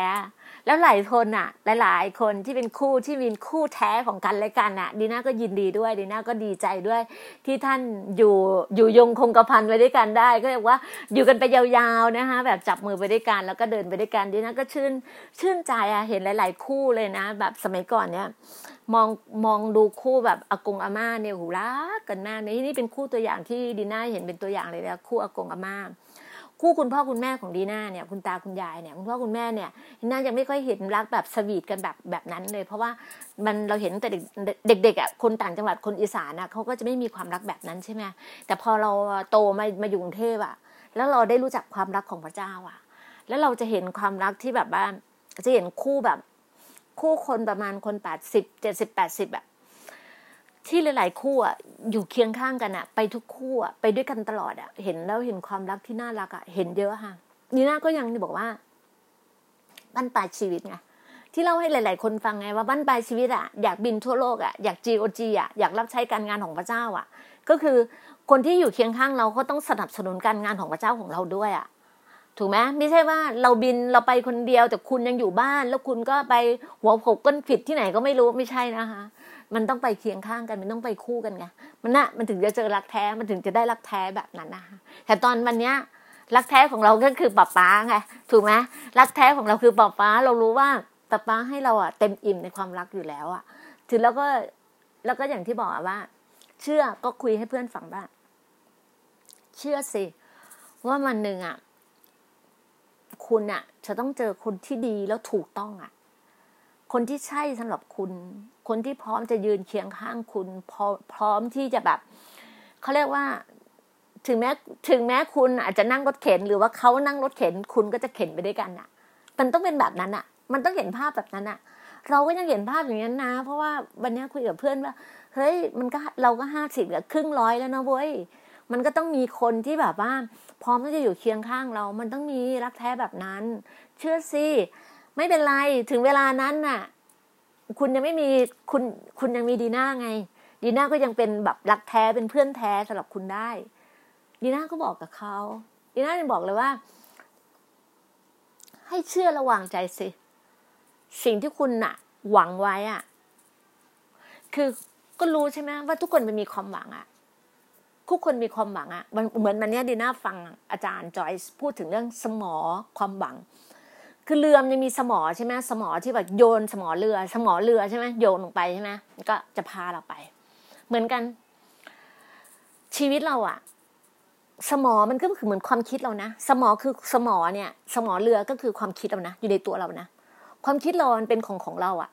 แล้วหลายคนอะ หลาย ๆ คนที่เป็นคู่ที่มีคู่แท้ของกันและกันอะดีน่าก็ยินดีด้วยดีน่าก็ดีใจด้วย ที่ท่านอยู่อยู่ยงคงกระพันไว้ด้วยกันได้ ก็เรียกว่าอยู่กันไปยาวๆนะคะแบบจับมือไปด้วยกันแล้วก็เดินไปด้วยกันดีน่าก็ชื่นชื่นใจอะเห็นหลาย ๆ คู่เลยนะ แบบสมัยก่อนเนี้ยมองมองดูคู่แบบอากงอาม่าเนี่ยหูรักกันมากนี่นี่เป็นคู่ตัวอย่างที่ดีน่าเห็นเป็นตัวอย่างเลยนะคู่อากงอาม่า คู่คุณพ่อคุณแม่ของดีน่าเนี่ยคุณตาคุณยายเนี่ยคุณพ่อคุณแม่เนี่ยดีน่ายังไม่ค่อยเห็นรักแบบสวีทกันแบบแบบนั้นเลย เพราะว่ามันเราเห็นแต่เด็กเด็กๆอะคนต่างจังหวัดคนอีสานอะเขาก็จะไม่มีความรักแบบนั้นใช่ไหมแต่พอเราโตมามาอยู่กรุงเทพอะแล้วเราได้รู้จักความรักของพระเจ้าอะ แล้วเราจะเห็นความรักที่แบบว่าจะเห็นคู่แบบ คู่คนประมาณคนแปดสิบเจ็ดสิบแปดสิบแบบ ที่หลาย ๆ คู่อะอยู่เคียงข้างกันอะ ไปทุกคู่อะไปด้วยกันตลอดอะ เห็นแล้วเห็นความรักที่น่ารักอะเห็นเยอะค่ะนีน่าก็ยังบอกว่าบ้านปลายชีวิตไงที่เล่าให้หลาย ๆ คนฟังไงว่าบ้านปลายชีวิตอะอยากบินทั่วโลกอะอยาก GOG อะอยากรับใช้การงานของพระเจ้าอะ ก็คือคนที่อยู่เคียงข้างเราก็ต้องสนับสนุนการงานของพระเจ้าของเราด้วยอะถูกไหมไม่ใช่ว่าเราบินเราไปคนเดียวแต่คุณยังอยู่บ้าน แล้วคุณก็ไปหัวโขกก้นผิดที่ไหนก็ไม่รู้ไม่ใช่นะคะ มันต้องไปเคียงข้างกัน มันต้องไปคู่กันไงมันน่ะมันถึงจะเจอรักแท้มันถึงจะได้รักแท้แบบนั้นนะคะแต่ตอนวันเนี้ยรักแท้ของเราก็คือป๊าป๊าไงถูกไหมรักแท้ของเราคือป๊าป๊าเรารู้ว่าป๊าป๊าให้เราอะเต็มอิ่มในความรักอยู่แล้วอะถึงแล้วก็แล้วก็อย่างที่บอกว่า เชื่อก็คุยให้เพื่อนฟังบ้างเชื่อสิว่ามันหนึ่งอะคุณอะ จะต้องเจอคนที่ดีแล้วถูกต้องอะ คนที่ใช่สำหรับคุณ คนที่พร้อมจะยืนเคียงข้างคุณพร้อพร้อมที่จะแบบเขาเรียกว่า ถึงแม้ถึงแม้คุณอาจจะนั่งรถเข็น หรือว่าเขานั่งรถเข็น คุณก็จะเข็นไปด้วยกันอะมันต้องเป็นแบบนั้นอะมันต้องเห็นภาพแบบนั้นอะเราก็ยังเห็นภาพอย่างนั้นนะ เพราะว่าวันนี้คุยกับเพื่อนว่าเฮ้ยมันก็เราก็ห้าสิบกับครึ่งร้อยแล้วนะเว้ยมันก็ต้องมีคนที่แบบว่า พร้อมที่จะอยู่เคียงข้างเรา มันต้องมีรักแท้แบบนั้น เชื่อสิไม่เป็นไรถึงเวลานั้นน่ะ คุณยังไม่มีคุณคุณยังมีดีน่าไง ดีน่าก็ยังเป็นแบบรักแท้เป็นเพื่อนแท้สำหรับคุณได้ ดีน่าก็บอกกับเขาดีน่ายังบอกเลยว่า ให้เชื่อระวางใจสิสิ่งที่คุณน่ะหวังไว้อะคือก็รู้ใช่ไหมว่าทุกคนมันมีความหวังอะทุกคนมีความหวังอะเหมือนมันเนี้ยดีน่าฟังอาจารย์จอยพูดถึงเรื่องสมอความหวัง คือเรือมันมีสมอใช่ไหมสมอที่แบบโยนสมอเรือ สมอเรือใช่ไหมโยนลงไปใช่ไหมก็จะพาเราไป เหมือนกัน ชีวิตเราอะสมอมันก็คือเหมือนความคิดเรานะ สมอคือสมอเนี่ย สมอเรือก็คือความคิดเรานะ อยู่ในตัวเรานะ ความคิดเรามันเป็นของของเราอะ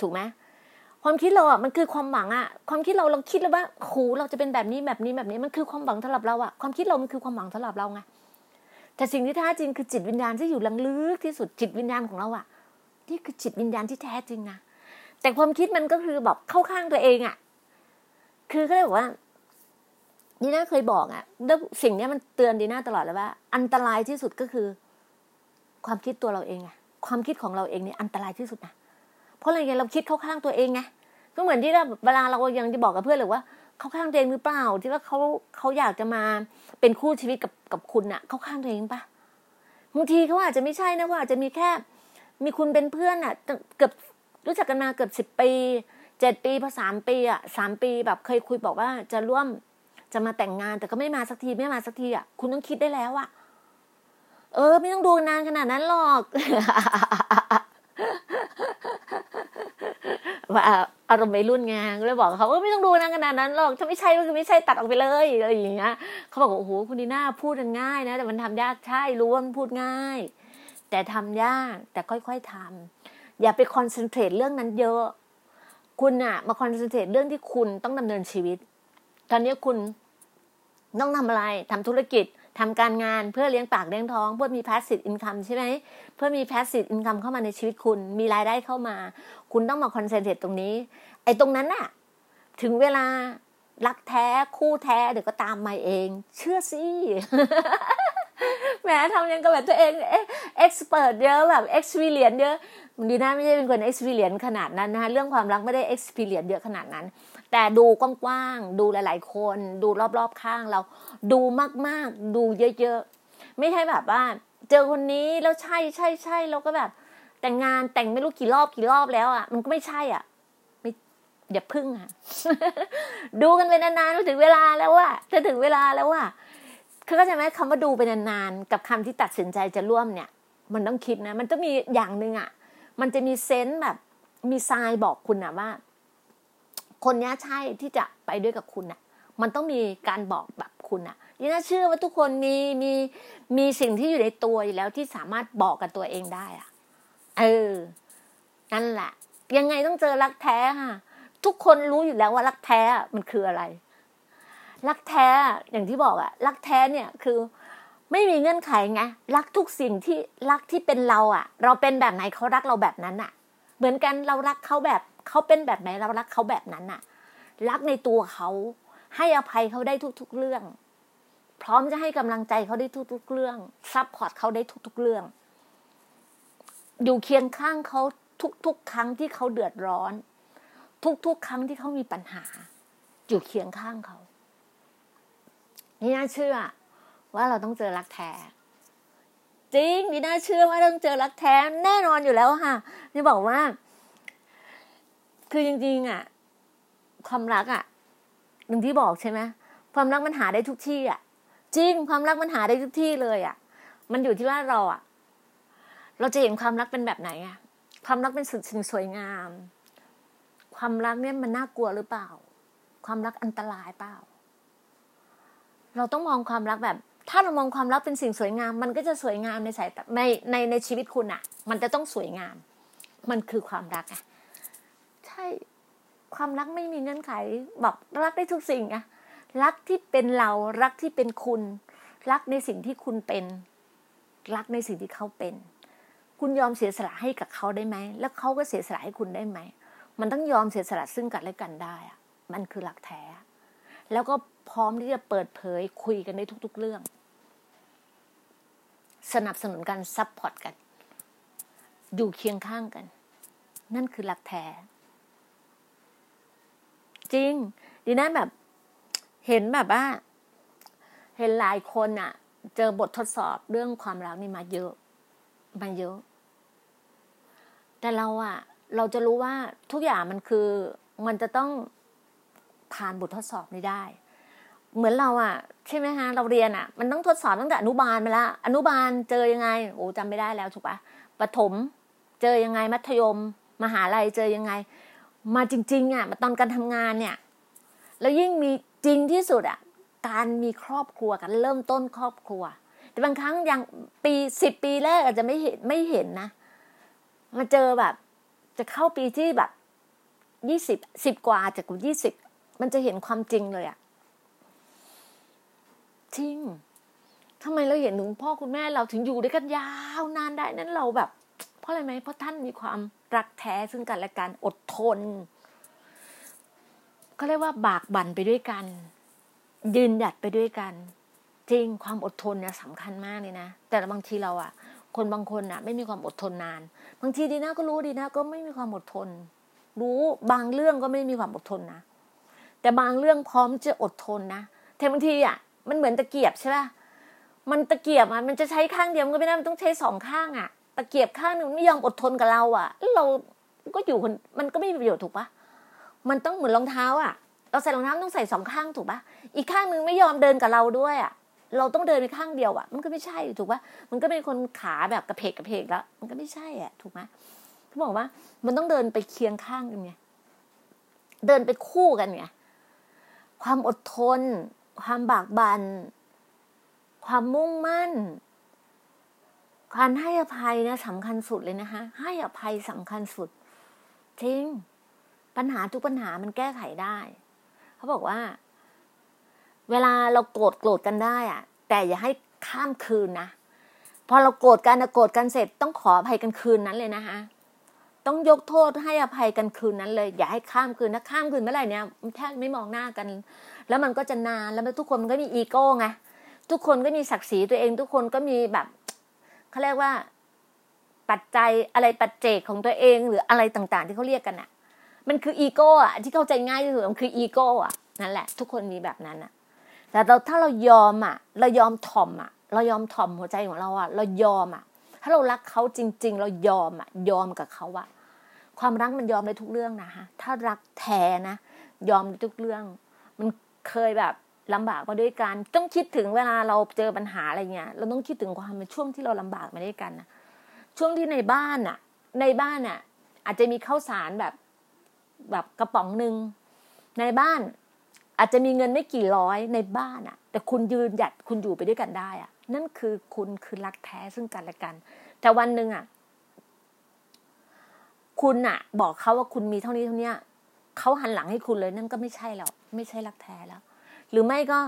ถูกไหมความคิดเราอะมันคือความหวังอะ ความคิดเราเราคิดแล้วว่าโหเราจะเป็นแบบนี้แบบนี้แบบนี้มันคือความหวังสำหรับเราอะความคิดเรามันคือความหวังสำหรับเราไง แต่สิ่งที่แท้จริงคือจิตวิญญาณที่อยู่ลังลึกที่สุดจิตวิญญาณของเราอะนี่คือจิตวิญญาณที่แท้จริงนะแต่ความคิดมันก็คือแบบเข้าข้างตัวเองอะคือก็เลยบอกว่าดีน่าเคยบอกอะแล้วสิ่งนี้มันเตือนดีน่าตลอดเลยว่า อันตรายที่สุดก็คือ ความคิดตัวเราเองอะความคิดของเราเองเนี่ยอันตรายที่สุดนะเพราะอะไรเงี้ยเราคิดเข้าข้างตัวเองไงก็เหมือนที่เวลาเรายังจะบอกกับเพื่อนเลยว่า เขาข้างตัวเองหรือเปล่า ที่ว่าเขาเขาอยากจะมาเป็นคู่ชีวิตกับกับคุณอะเขาข้างตัวเองปะบางทีเขาอาจจะไม่ใช่นะว่าอาจจะมีแค่ มีคุณเป็นเพื่อนอะเกือบรู้จักกันมาเกือบสิบปีเจ็ดปีพอสามปีอะสามปีแบบเคยคุยบอกว่าจะร่วมจะมาแต่งงานแต่ก็ไม่มาสักทีไม่มาสักทีอะคุณต้องคิดได้แล้วอะเออ ไม่ต้องดูนานขนาดนั้นหรอกว่า อารมณ์วัยรุ่นไงก็เลยบอกเขาว่าไม่ต้องดูนะขนาดนั้นหรอกถ้าไม่ใช่ก็คือไม่ใช่ตัดออกไปเลยอะไรอย่างเงี้ยเขาบอกโอ้โหคุณดีน่าพูดง่ายนะแต่มันทำยากใช่รู้ว่ามันพูดง่าย แต่ทำยากแต่ค่อยๆทำอย่าไป concentrate เรื่องนั้นเยอะ คุณอะมา concentrate เรื่องที่คุณต้องดำเนินชีวิต ตอนนี้คุณต้องทำอะไรทำธุรกิจ ทำการงานเพื่อเลี้ยงปากเลี้ยงท้อง เพื่อมี passive income ใช่ไหมเพื่อมี passive income เข้ามาในชีวิตคุณ มีรายได้เข้ามา คุณต้องมา concentrate ตรงนี้ ไอ้ตรงนั้นน่ะ ถึงเวลารักแท้คู่แท้เดี๋ยวก็ตามมาเอง เชื่อสิแหมทำยังกับแบบตัวเองเอ็กซ์เพรสเยอะแบบเอ็กซ์เพรียนเยอะดีน่าไม่ใช่เป็นคนเอ็กซ์เพรียนขนาดนั้นนะคะเรื่องความรักไม่ได้เอ็กซ์เพรียนเยอะขนาดนั้น แต่ดูกว้างๆ ดูหลาย ๆ คน ดูรอบๆข้างเรา ดูมากๆ ดูเยอะๆ ไม่ใช่แบบว่า เจอคนนี้แล้วใช่ใช่ใช่เราก็แบบ แต่งงานแต่งไม่รู้กี่รอบกี่รอบแล้วอะ มันก็ไม่ใช่อะไม่อย่าพึ่งอะ ดูกันไปนานๆถึงเวลาแล้วอะจะถึงเวลาแล้วอะคือเข้าใจไหมคำว่าดูไปนานๆกับคำที่ตัดสินใจจะร่วมเนี่ย มันต้องคิดนะ มันต้องมีอย่างหนึ่งอะ มันจะมีเซนส์แบบมีทรายบอกคุณอะว่า คนนี้ใช่ที่จะไปด้วยกับคุณอะมันต้องมีการบอกแบบคุณอะนี่น่าเชื่อว่าทุกคนมีมีมีสิ่งที่อยู่ในตัวอยู่แล้วที่สามารถบอกกับตัวเองได้อะเออ นั่นแหละ ยังไงต้องเจอรักแท้ค่ะ ทุกคนรู้อยู่แล้วว่ารักแท้มันคืออะไร รักแท้อย่างที่บอกอะรักแท้เนี่ยคือไม่มีเงื่อนไขไงรักทุกสิ่งที่รักที่เป็นเราอะเราเป็นแบบไหนเขารักเราแบบนั้นอะเหมือนกันเรารักเขาแบบ เขาเป็นแบบไหนเรารักเขาแบบนั้นอะรักในตัวเขาให้อภัยเขาได้ทุก ๆ เรื่อง พร้อมจะให้กำลังใจเขาได้ทุก ๆ เรื่อง support เขาได้ทุก ๆ เรื่อง อยู่เคียงข้างเขาทุก ๆ ครั้งที่เขาเดือดร้อน ทุก ๆ ครั้งที่เขามีปัญหา อยู่เคียงข้างเขาดีน่าเชื่อ ว่าเราต้องเจอรักแท้จริงดีน่าเชื่อว่าต้องเจอรักแท้แน่นอนอยู่แล้วค่ะจะบอกว่า คือจริงๆอะ ความรักอะหนึ่งที่บอกใช่ไหมความรักมันหาได้ทุกที่อะ จริงความรักมันหาได้ทุกที่เลยอะ มันอยู่ที่ว่าเราอะ เราจะเห็นความรักเป็นแบบไหนอะ ความรักเป็นสิ่งสวยงาม ความรักเนี่ยมันน่ากลัวหรือเปล่า ความรักอันตรายเปล่า เราต้องมองความรักแบบ ถ้าเรามองความรักเป็นสิ่งสวยงาม มันก็จะสวยงามในสายในในในชีวิตคุณอะ มันจะต้องสวยงาม มันคือความรักอะ ความรักไม่มีเงื่อนไข บอกรักได้ทุกสิ่งอะรักที่เป็นเรา รักที่เป็นคุณ รักในสิ่งที่คุณเป็น รักในสิ่งที่เขาเป็น คุณยอมเสียสละให้กับเขาได้ไหม แล้วเขาก็เสียสละให้คุณได้ไหม มันต้องยอมเสียสละซึ่งกันและกันได้อะมันคือรักแท้ แล้วก็พร้อมที่จะเปิดเผยคุยกันได้ทุก ๆ เรื่อง สนับสนุนกัน support กัน อยู่เคียงข้างกัน นั่นคือหลักแท้ จริงดีนั้นแบบเห็นแบบว่า เห็นหลายคนอะเจอบททดสอบเรื่องความรักนี่มาเยอะมาเยอะ แต่เราอะเราจะรู้ว่าทุกอย่างมันคือมันจะต้องผ่านบททดสอบนี้ได้ เหมือนเราอะใช่ไหมฮะเราเรียนอะมันต้องทดสอบตั้งแต่อนุบาลมาแล้วอนุบาลเจอยังไงโอ้จำไม่ได้แล้วถูกปะประถมเจอยังไงมัธยม มหาลัยเจอยังไง มาจริง ๆอะมาตอนการทำงานเนี่ย แล้วยิ่งมีจริงที่สุดอะการมีครอบครัวกันเริ่มต้นครอบครัว แต่บางครั้งยังปีสิบปีแรกอาจจะไม่เห็นไม่เห็นนะ มาเจอแบบ จะเข้าปีที่แบบยี่สิบสิบกว่าจากยี่สิบมันจะเห็นความจริงเลยอะจริงทำไมเราเห็นถึงพ่อคุณแม่เราถึงอยู่ด้วยกันยาวนานได้นั้นเราแบบ เพราะอะไรไหมเพราะท่านมีความ รักแท้ซึ่งกันและกันอดทนก็เรียกว่าบากบั่นไปด้วยกัน ยืนหยัดไปด้วยกัน จริงความอดทนเนี่ยสำคัญมากเลยนะ แต่บางทีเราอะคนบางคนอะไม่มีความอดทนนาน บางทีดีนะก็รู้ดีนะ ก็ไม่มีความอดทน รู้บางเรื่องก็ไม่มีความอดทนนะแต่บางเรื่องพร้อมจะอดทนนะแต่บางทีอะมันเหมือนตะเกียบใช่ป่ะมันตะเกียบอะมันจะใช้ข้างเดียวมันก็ไม่ได้มันต้องใช้สองข้างอะ ตะเกียบข้างหนึ่งไม่ยอมอดทนกับเราอะเราก็อยู่คนมันก็ไม่มีประโยชน์ถูกปะมันต้องเหมือนรองเท้าอะ เราใส่รองเท้าต้องใส่สองข้างถูกปะอีกข้างนึงไม่ยอมเดินกับเราด้วยอะ เราต้องเดินไปข้างเดียวอะ มันก็ไม่ใช่ถูกปะมันก็เป็นคนขาแบบกระเพกกระเพกแล้ว มันก็ไม่ใช่อะ ถูกไหมเขาบอกว่า มันต้องเดินไปเคียงข้างกันไงเดินไปคู่กันไงความอดทน ความบากบัน่นความมุ่งมั่น การให้อภัยนะสำคัญสุดเลยนะคะ ให้อภัยสำคัญสุดจริงปัญหาทุกปัญหามันแก้ไขได้ เขาบอกว่า เวลาเราโกรธโกรธกันได้อะแต่อย่าให้ข้ามคืนนะพอเราโกรธกันโกรธกันเสร็จต้องขออภัยกันคืนนั้นเลยนะคะต้องยกโทษให้อภัยกันคืนนั้นเลย อย่าให้ข้ามคืนนะข้ามคืนเมื่อไหร่เนี่ยแทบไม่มองหน้ากัน แล้วมันก็จะนานแล้วทุกคนมันก็มีอีโก้ไงทุกคนก็มีศักดิ์ศรีตัวเอง ทุกคนก็มีแบบ เขาเรียกว่าปัจจัยอะไรปัจเจกของตัวเองหรืออะไรต่างๆ ที่เขาเรียกกันอะมันคืออีโก้อะที่เข้าใจง่ายที่สุดมันคืออีโก้อะนั่นแหละ ทุกคนมีแบบนั้นอะแต่เราถ้าเรายอมอะเรายอมถ่อมอะเรายอมถ่อมหัวใจของเราอะเรายอมอะถ้าเรารักเขาจริง ๆ เรายอมอะยอมกับเขาอะความรักมันยอมได้ทุกเรื่องนะฮะถ้ารักแท้นะยอมได้ทุกเรื่อง มันเคยแบบ ลำบากมาด้วยกัน ต้องคิดถึงเวลาเราเจอปัญหาอะไรเงี้ย เราต้องคิดถึงความเป็นช่วงที่เราลำบากมาด้วยกันนะช่วงที่ในบ้านอะในบ้านอะอาจจะมีข้าวสารแบบ แบบกระป๋องหนึ่งในบ้านอาจจะมีเงินไม่กี่ร้อยในบ้านอะแต่คุณยืนหยัดคุณอยู่ไปด้วยกันได้อะนั่นคือคุณคือรักแท้ซึ่งกันและกัน แต่วันหนึ่งอะคุณอะบอกเขาว่าคุณมีเท่านี้เท่านี้เขาหันหลังให้คุณเลย นั่นก็ไม่ใช่แล้วไม่ใช่รักแท้แล้ว หรือไม่ก็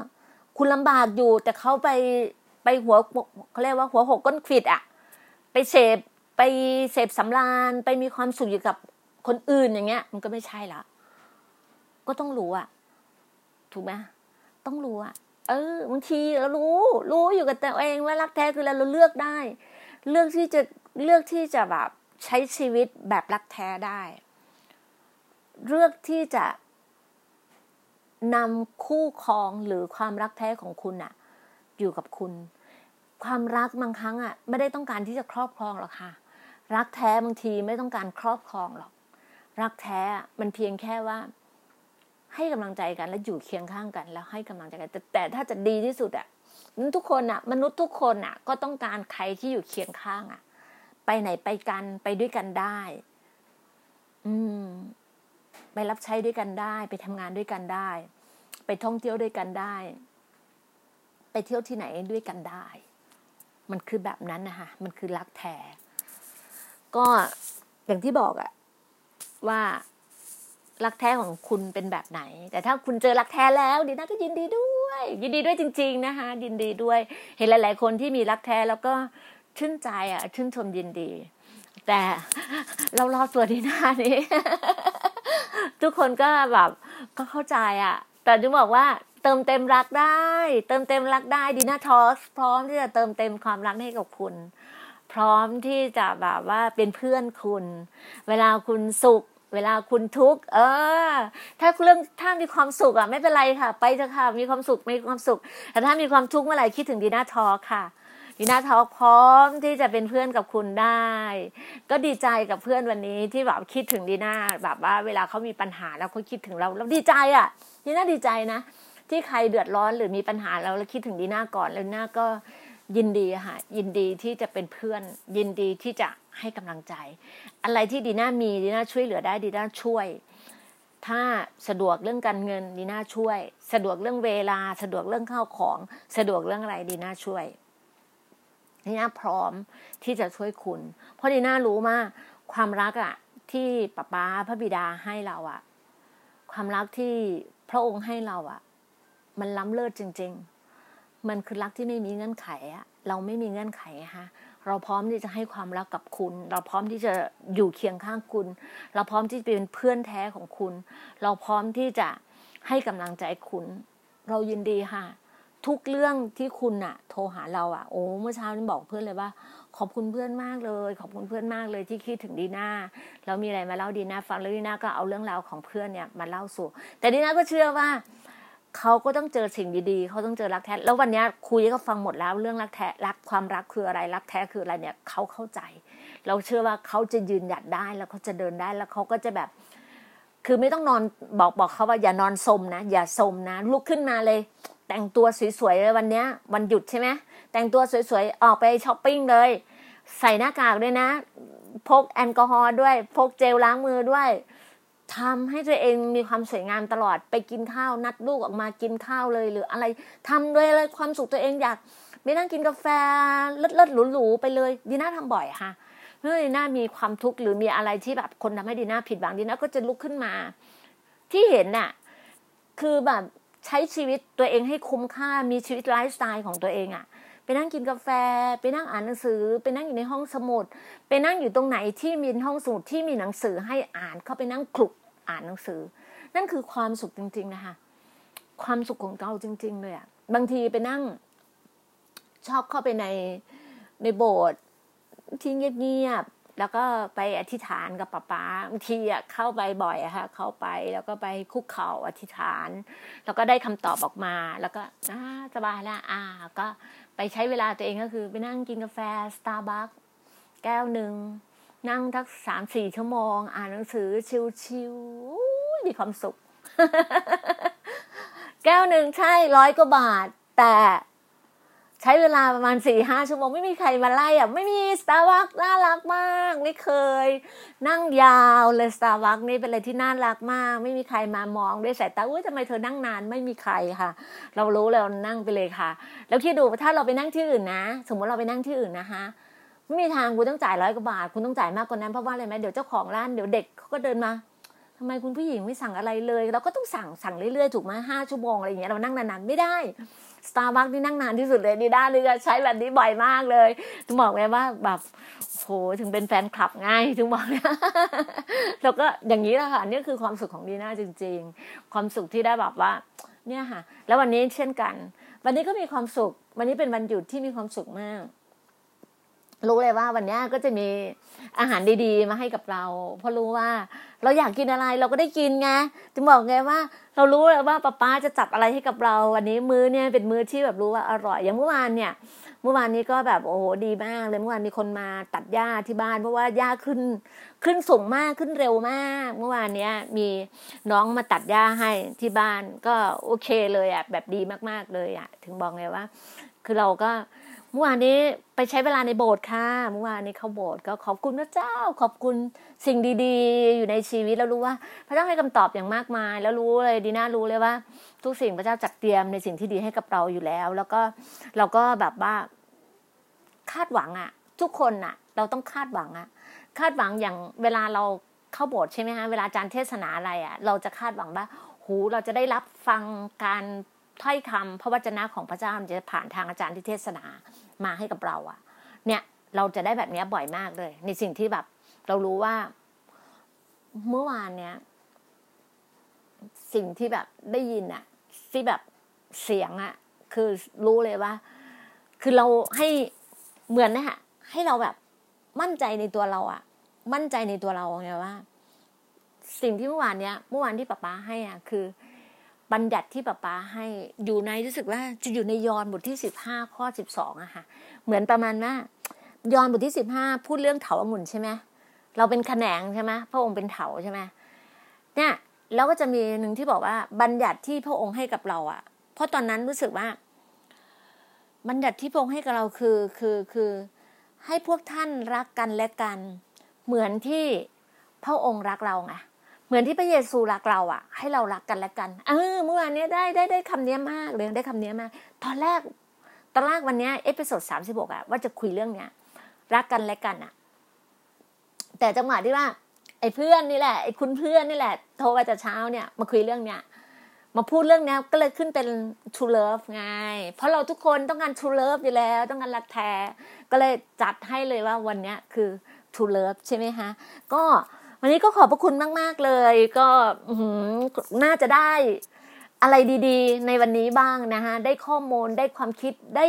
คุณลำบากอยู่ แต่เขาไปไปหัวเขาเรียกว่าหัวหกก้นขิดอะไปเสพไปเสพสำราญไปมีความสุขอยู่กับคนอื่นอย่างเงี้ย มันก็ไม่ใช่ละก็ต้องรู้อะถูกไหมต้องรู้อะเออบางทีเรารู้ รู้อยู่กับตัวเองว่ารักแท้คือเรเราเลือกได้ เลือกที่จะเลือกที่จะแบบใช้ชีวิตแบบรักแท้ได้ เลือกที่จะ นำคู่ครองหรือความรักแท้ของคุณอะอยู่กับคุณ ความรักบางครั้งอะไม่ได้ต้องการที่จะครอบครองหรอกค่ะ รักแท้บางทีไม่ต้องการครอบครองหรอก รักแท้มันเพียงแค่ว่า ให้กำลังใจกันและอยู่เคียงข้างกัน แล้วให้กำลังใจกันแต่แต่ถ้าจะดีที่สุดอะทุกคนอะมนุษย์ทุกคนอะก็ต้องการใครที่อยู่เคียงข้างอะไปไหนไปกันไปด้วยกันได้ อืม ไปรับใช้ด้วยกันได้ ไปทำงานด้วยกันได้ ไปท่องเที่ยวด้วยกันได้ ไปเที่ยวที่ไหนด้วยกันได้ มันคือแบบนั้นนะคะมันคือรักแท้ก็อย่างที่บอกอะว่ารักแท้ของคุณเป็นแบบไหน แต่ถ้าคุณเจอรักแท้แล้วดีน่าก็ยินดีด้วย ยินดีด้วยจริง ๆนะคะยินดีด้วย เห็นหลาย ๆ คนที่มีรักแท้แล้วก็ชื่นใจอะ ชื่นชมยินดี แต่เรารอตัวดีหน้านี้ ทุกคนก็แบบก็เข้าใจอะ แต่จะบอกว่าเติมเต็มรักได้ เติมเต็มรักได้ดีน่าทอสพร้อมที่จะเติมเต็มความรักให้กับคุณ พร้อมที่จะแบบว่าเป็นเพื่อนคุณ เวลาคุณสุข เวลาคุณทุกข์เออ ถ้าเรื่องถ้ามีความสุขอะไม่เป็นไรค่ะ ไปเถอะค่ะมีความสุขมีความสุขแต่ถ้ามีความทุกข์เมื่อไหร่คิดถึงดีน่าทอค่ะ ดีน่าทอพร้อมที่จะเป็นเพื่อนกับคุณได้ ก็ดีใจกับเพื่อนวันนี้ที่แบบคิดถึงดีน่าแบบว่าเวลาเขามีปัญหาแล้วเขาคิดถึงเราเราดีใจอะดีน่าดีใจนะที่ใครเดือดร้อนหรือมีปัญหาเราแล้วคิดถึงดีน่าก่อนแล้วน่าก็ยินดีค่ะยินดีที่จะเป็นเพื่อน ยินดีที่จะให้กำลังใจ อะไรที่ดีน่ามีดีน่าช่วยเหลือได้ดีน่าช่วย ถ้าสะดวกเรื่องการเงินดีน่าช่วย สะดวกเรื่องเวลา สะดวกเรื่องข้าวของ สะดวกเรื่องอะไรดีน่าช่วย ดีน่าพร้อมที่จะช่วยคุณ เพราะดีน่ารู้มากความรักอะที่ป้าป้าพระบิดาให้เราอะความรักที่พระองค์ให้เราอะมันล้ำเลิศจริง ๆ มันคือรักที่ไม่มีเงื่อนไขอะเราไม่มีเงื่อนไขฮะเราพร้อมที่จะให้ความรักกับคุณ เราพร้อมที่จะอยู่เคียงข้างคุณ เราพร้อมที่จะเป็นเพื่อนแท้ของคุณ เราพร้อมที่จะให้กำลังใจคุณ เรายินดีค่ะ ทุกเรื่องที่คุณอะโทรหาเราอะโอ้เมื่อเช้านี้บอกเพื่อนเลยว่า ขอบคุณเพื่อนมากเลย ขอบคุณเพื่อนมากเลยที่คิดถึงดีน่าแล้วมีอะไรมาเล่าดีน่าฟังแล้วดีน่าก็เอาเรื่องราวของเพื่อนเนี่ยมาเล่าสู่ แต่ดีน่าก็เชื่อว่าเขาก็ต้องเจอสิ่งดีๆ เขาต้องเจอรักแท้ แล้ววันนี้คุยก็ฟังหมดแล้วเรื่องรักแท้ รักความรักคืออะไร รักแท้คืออะไรเนี่ยเขาเข้าใจ เราเชื่อว่าเขาจะยืนหยัดได้แล้วเขาจะเดินได้แล้วเขาก็จะแบบ คือไม่ต้องนอนบอกบอกเขาว่าอย่านอนสมนะ อย่าสมนะลุกขึ้นมาเลย แต่งตัวสวยๆเลยวันนี้วันหยุดใช่ไหมแต่งตัวสวยๆออกไปช้อปปิ้งเลย ใส่หน้ากากด้วยนะ พกแอลกอฮอล์ด้วย พกเจลล้างมือด้วยทำให้ตัวเองมีความสวยงามตลอดไปกินข้าวนัดลูกออกมากินข้าวเลยหรืออะไรทำด้วยเลยความสุขตัวเองอยากไม่นั่งกินกาแฟเลิศเลิศหรูๆไปเลยดีน่าทำบ่อยค่ะเมื่อดีน่ามีความทุกข์หรือมีอะไรที่แบบคนทำให้ดีน่าผิดหวังดีน่าก็จะลุกขึ้นมา ที่เห็นน่ะ คือแบบ ใช้ชีวิตตัวเองให้คุ้มค่ามีชีวิตไลฟ์สไตล์ของตัวเองอะ่ะไปนั่งกินกาแฟ ไปนั่งอ่านหนังสือ ไปนั่งอยู่ในห้องสมุด ไปนั่งอยู่ตรงไหนที่มีห้องสมุดที่มีหนังสือให้อ่านเข้าไปนั่งคลุกอ่านหนังสือ นั่นคือความสุขจริง ๆ นะคะ ความสุขของเราจริง ๆ เลยอะบางทีไปนั่งชอบเข้าไปในในโบสถ์ที่เงียบ แล้วก็ไปอธิษฐานกับป้าป้าบางทีอะเข้าไปบ่อยอะค่ะเข้าไปแล้วก็ไปคุกเข่าอธิษฐาน แล้วก็ได้คำตอบออกมา แล้วก็อ่าสบายแล้วอ่า ก็ไปใช้เวลาตัวเองก็คือ ไปนั่งกินกาแฟสตาร์บัคแก้วหนึ่งนั่งทักสามสี่ชั่วโมง อ่านหนังสือชิวๆมีความสุข แก้วหนึ่งใช่ร้อยกว่าบาท แต่ใช้เวลาประมาณสี่ห้าชั่วโมงไม่มีใครมาไล่อะไม่มีสตาร์บัคน่ารักมาก ไม่เคย นั่งยาวเลยสตาร์บัคนี่เป็นอะไรที่น่ารักมาก ไม่มีใครมามองด้วยสายตาอุ้ยทำไมเธอนั่งนานไม่มีใครค่ะ เรารู้แล้วนั่งไปเลยค่ะ แล้วที่ดูถ้าเราไปนั่งที่อื่นนะ สมมติเราไปนั่งที่อื่นนะคะไม่มีทางคุณต้องจ่ายร้อยกว่าบาท คุณต้องจ่ายมากกว่านั้นเพราะว่าอะไรไหมเดี๋ยวเจ้าของร้านเดี๋ยวเด็กเขาก็เดินมาทำไมคุณผู้หญิงไม่สั่งอะไรเลย เราก็ต้องสั่งสั่งเรื่อยๆถูกไหมห้าชั่วโมงอะไรอย่างเงี้ยเรานั่งนานๆไม่ได้ สตาร์บัคนี่นั่งนานที่สุดเลยดีด้านี่ก็ใช้แบบนี้บ่อยมากเลยถึงบอกเลยว่าแบบโหถึงเป็นแฟนคลับง่ายถึงบอกเนี่ยแล้วก็อย่างนี้แหละค่ะนี่คือความสุขของดีน่าจริง ๆ ความสุขที่ได้แบบว่า เนี่ยค่ะ แล้ววันนี้เช่นกัน วันนี้ก็มีความสุข วันนี้เป็นวันหยุดที่มีความสุขมาก รู้เลยว่าวันนี้ก็จะมีอาหารดีๆ มาให้กับเรา เพราะรู้ว่าเราอยากกินอะไรเราก็ได้กินไงจะบอกไงว่า เรารู้เลยว่าป้าป้าจะจัดอะไรให้กับเรา วันนี้มื้อเนี่ยเป็นมื้อที่แบบรู้ว่าอร่อยอย่างเมื่อวานเนี่ย เมื่อวานนี้ก็แบบโอ้โหดีมากเลยเมื่อวานมีคนมาตัดหญ้าที่บ้าน เพราะว่าหญ้าขึ้นขึ้นสูงมากขึ้นเร็วมาก เมื่อวานเนี้ยมีน้องมาตัดหญ้าให้ที่บ้านก็โอเคเลยอะแบบดีมากๆเลยอะ ถึงบอกไงว่า คือเราก็ เมื่อวานนี้ไปใช้เวลาในโบสถ์ค่ะเมื่อวานนี้เข้าโบสถ์ก็ขอบคุณพระเจ้า ขอบคุณสิ่งดีๆ อยู่ในชีวิตแล้วรู้ว่า พระเจ้าให้คำตอบอย่างมากมาย แล้วรู้เลยดีน่ารู้เลยว่า ทุกสิ่งพระเจ้าจัดเตรียมในสิ่งที่ดีให้กับเราอยู่แล้ว แล้วก็เราก็แบบว่าคาดหวังอะทุกคนอะเราต้องคาดหวังอะคาดหวังอย่างเวลาเราเข้าโบสถ์ใช่ไหมฮะเวลาอาจารย์เทศนาอะไรอะเราจะคาดหวังว่าหูเราจะได้รับฟังการ ถ้อยคำพระวจนะของพระเจ้ามันจะผ่านทางอาจารย์ที่เทศนามาให้กับเราอะเนี่ยเราจะได้แบบนี้บ่อยมากเลย ในสิ่งที่แบบ เรารู้ว่าเมื่อวานเนี้ยสิ่งที่แบบได้ยินอะที่แบบเสียงอะคือรู้เลยว่า คือเราให้เหมือนนะฮะให้เราแบบมั่นใจในตัวเราอะมั่นใจในตัวเราไงว่า สิ่งที่เมื่อวานเนี้ย เมื่อวานที่ป้าป้าให้อะ คือ บัญญัติที่ป้าป้าให้อยู่ในรู้สึกว่าจะอยู่ในยอห์นบทที่สิบห้าข้อสิบสองอะค่ะ เหมือนประมาณว่ายอห์นบทที่สิบห้าพูดเรื่องเถาองุ่นใช่ไหมเราเป็นแขนงใช่ไหมพระองค์เป็นเถาใช่ไหมเนี่ยแล้วก็จะมีหนึ่งที่บอกว่า บัญญัติที่พระองค์ให้กับเราอะเพราะตอนนั้นรู้สึกว่า บัญญัติที่พระองค์ให้กับเราคือคือคือให้พวกท่านรักกันและกัน เหมือนที่พระองค์รักเราไง เหมือนที่พระเยซูรักเราอะ ให้เรารักกันและกัน เออเมื่อวานนี้ได้ได้ได้คำนี้มากเลยได้คำนี้มาก ตอนแรกตอนแรกวันนี้ episode สามสิบหกอะว่าจะคุยเรื่องเนี้ยรักกันและกันอะแต่จังหวะที่ว่า ไอ้เพื่อนนี่แหละไอ้คุณเพื่อนนี่แหละ โทรมาแต่เช้าเนี่ยมาคุยเรื่องเนี้ยมาพูดเรื่องนี้ก็เลยขึ้นเป็น true love ไง เพราะเราทุกคนต้องการ true love อยู่แล้ว ต้องการรักแท้ ก็เลยจัดให้เลยว่าวันนี้คือ true love ใช่ไหมคะก็ วันนี้ก็ขอบพระคุณมาก ๆ เลย ก็น่าจะได้อะไรดีๆ ในวันนี้บ้างนะคะได้ข้อมูลได้ความคิดได้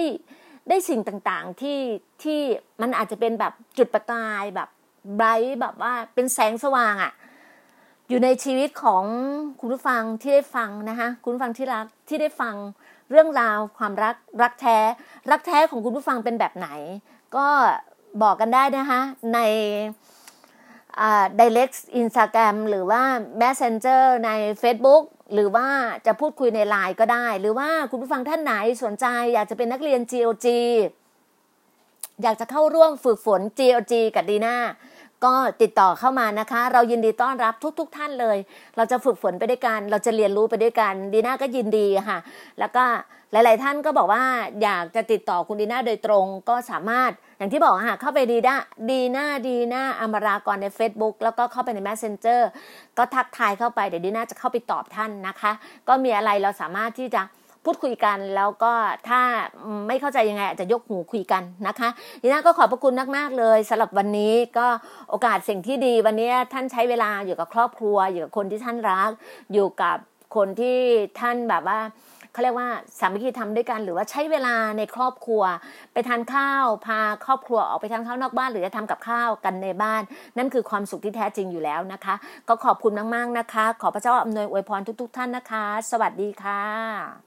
ได้สิ่งต่างๆที่ที่มันอาจจะเป็นแบบจุดประกายแบบไบรท์แบบว่าเป็นแสงสว่างอะ่ะอยู่ในชีวิตของคุณผู้ฟังที่ได้ฟังนะคะคุณผู้ฟังที่รักที่ได้ฟังเรื่องราวความรักรักแท้ รักแท้ของคุณผู้ฟังเป็นแบบไหน ก็บอกกันได้นะคะใน direct Instagram หรือว่า Messenger ใน Facebook หรือว่าจะพูดคุยในไลน์ก็ได้ หรือว่าคุณผู้ฟังท่านไหนสนใจอยากจะเป็นนักเรียน GOG อยากจะเข้าร่วมฝึกฝน GOG กับดีน่าก็ติดต่อเข้ามานะคะ เรายินดีต้อนรับทุกๆทท่านเลย เราจะฝึกฝนไปด้วยกัน เราจะเรียนรู้ไปด้วยกัน ดีน่าก็ยินดีค่ะ แล้วก็ หลาย ๆ ท่านก็บอกว่าอยากจะติดต่อคุณดีน่าโดยตรงก็สามารถอย่างที่บอกค่ะเข้าไปดีน่าดีน่าดีน่าอมรากรใน Facebook แล้วก็เข้าไปใน Messenger ก็ทักทายเข้าไปเดี๋ยวดีน่าจะเข้าไปตอบท่านนะคะ ก็มีอะไรเราสามารถที่จะพูดคุยกันแล้วก็ถ้าไม่เข้าใจยังไงอาจจะยกหูคุยกันนะคะดีน่าก็ขอบพระคุณมากๆเลยสำหรับวันนี้ก็โอกาสสิ่งที่ดีวันนี้ท่านใช้เวลาอยู่กับครอบครัว อยู่กับคนที่ท่านรัก อยู่กับคนที่ท่านแบบว่า เขาเรียกว่าสามัคคีทำด้วยกัน หรือว่าใช้เวลาในครอบครัว ไปทานข้าว พาครอบครัวออกไปทานข้าวนอกบ้าน หรือจะทำกับข้าวกันในบ้าน นั่นคือความสุขที่แท้จริงอยู่แล้วนะคะ ก็ขอบคุณมากๆนะคะ ขอพระเจ้าอำนวยอวยพรทุก ๆ ท่านนะคะ สวัสดีค่ะ